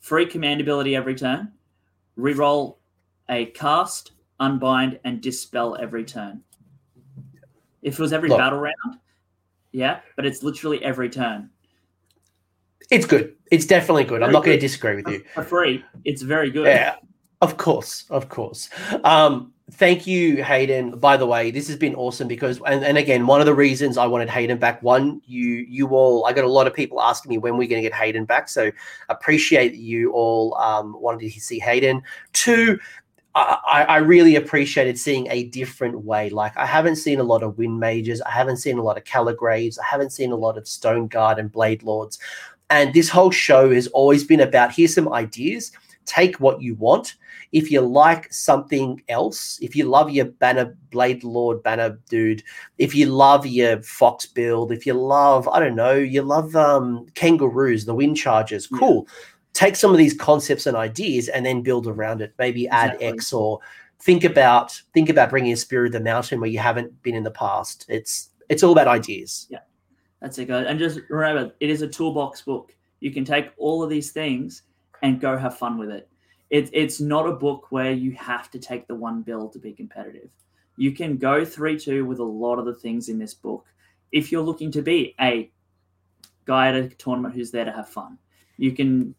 Free command ability every turn. Reroll a cast, unbind, and dispel every turn. If it was every Look. battle round, yeah, but it's literally every turn. it's good. It's definitely good. I'm not going to disagree with you. For free, it's very good. Yeah, of course, of course. Um, thank you, Hayden. By the way, this has been awesome because, and, and again, one of the reasons I wanted Hayden back. One, you you all, I got a lot of people asking me when we're going to get Hayden back. So appreciate that you all um, wanted to see Hayden. Two. I, I really appreciated seeing a different way. Like I haven't seen a lot of wind mages, I haven't seen a lot of Calligraves, I haven't seen a lot of Stone Guard and Blade Lords. And this whole show has always been about here's some ideas, take what you want. If you like something else, if you love your banner blade lord banner dude, if you love your fox build, if you love, I don't know, you love um kangaroos, the wind chargers, Yeah. Take some of these concepts and ideas and then build around it. Maybe add Exactly. X or think about think about bringing a spirit of the mountain where you haven't been in the past. It's it's all about ideas. Yeah, that's it, guys. And just remember, it is a toolbox book. You can take all of these things and go have fun with it. it, it's not a book where you have to take the one bill to be competitive. You can go 3 2 with a lot of the things in this book if you're looking to be a guy at a tournament who's there to have fun. You can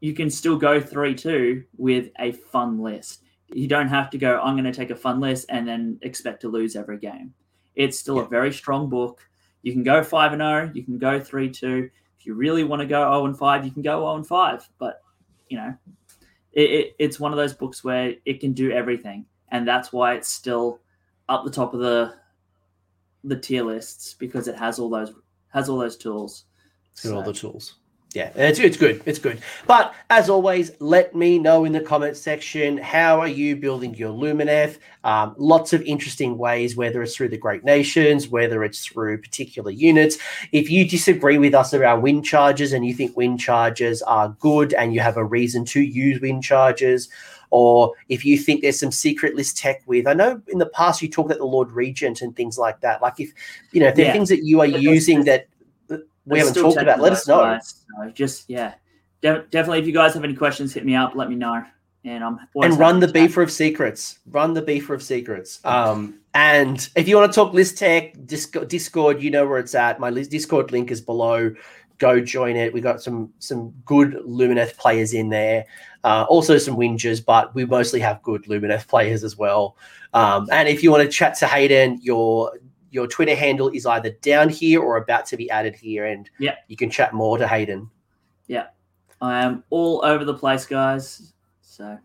you can still go 3 2 with a fun list. You don't have to go, I'm going to take a fun list and then expect to lose every game. It's still yeah. a very strong book. You can go 5 and 0, you can go 3 2. If you really want to go 0 and 5, you can go 0 and 5. But, you know, it, it, it's one of those books where it can do everything, and that's why it's still up the top of the the tier lists because it has all those has all those tools. It's got so. all the tools. Yeah, it's, it's good. It's good. But as always, let me know in the comments section how are you building your Lumineth? Um, lots of interesting ways, whether it's through the Great Nations, whether it's through particular units. If you disagree with us around wind chargers and you think wind chargers are good and you have a reason to use wind chargers, or if you think there's some secret list tech with, I know in the past you talked about the Lord Regent and things like that. Like if you know if there yeah. are things that you are using that we haven't talked about, let us know. So just yeah, De- definitely. If you guys have any questions, hit me up. Let me know. And I'm and run the beefer of secrets. Run the beefer of secrets. Um, and if you want to talk list tech, Discord, you know where it's at. My Discord link is below. Go join it. We got some some good Lumineth players in there. Uh, also some whingers, but we mostly have good Lumineth players as well. Um, and if you want to chat to Hayden, your your Twitter handle is either down here or about to be added here, and yeah, you can chat more to Hayden. Yeah, I am all over the place, guys. So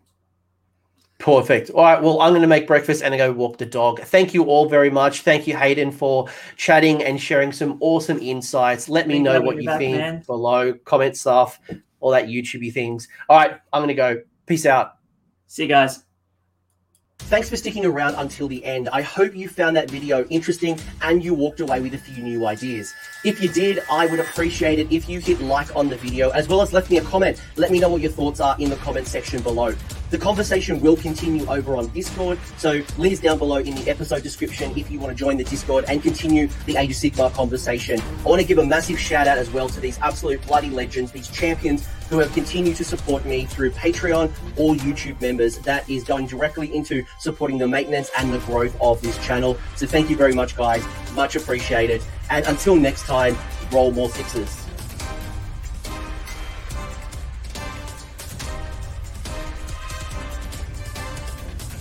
Perfect. All right. Well, I'm going to make breakfast and I go walk the dog. Thank you all very much. Thank you, Hayden, for chatting and sharing some awesome insights. Let me know what you back, think man. below. Comment stuff, all that YouTubey things. All right. I'm going to go. Peace out. See you guys. Thanks for sticking around until the end. I hope you found that video interesting and you walked away with a few new ideas. If you did, I would appreciate it if you hit like on the video as well as left me a comment. Let me know what your thoughts are in the comment section below. The conversation will continue over on Discord, so links down below in the episode description if you want to join the Discord and continue the Age of Sigmar conversation. I want to give a massive shout out as well to these absolute bloody legends, these champions who have continued to support me through Patreon or YouTube members. That is going directly into supporting the maintenance and the growth of this channel. So thank you very much, guys. Much appreciated. And until next time, roll more sixes.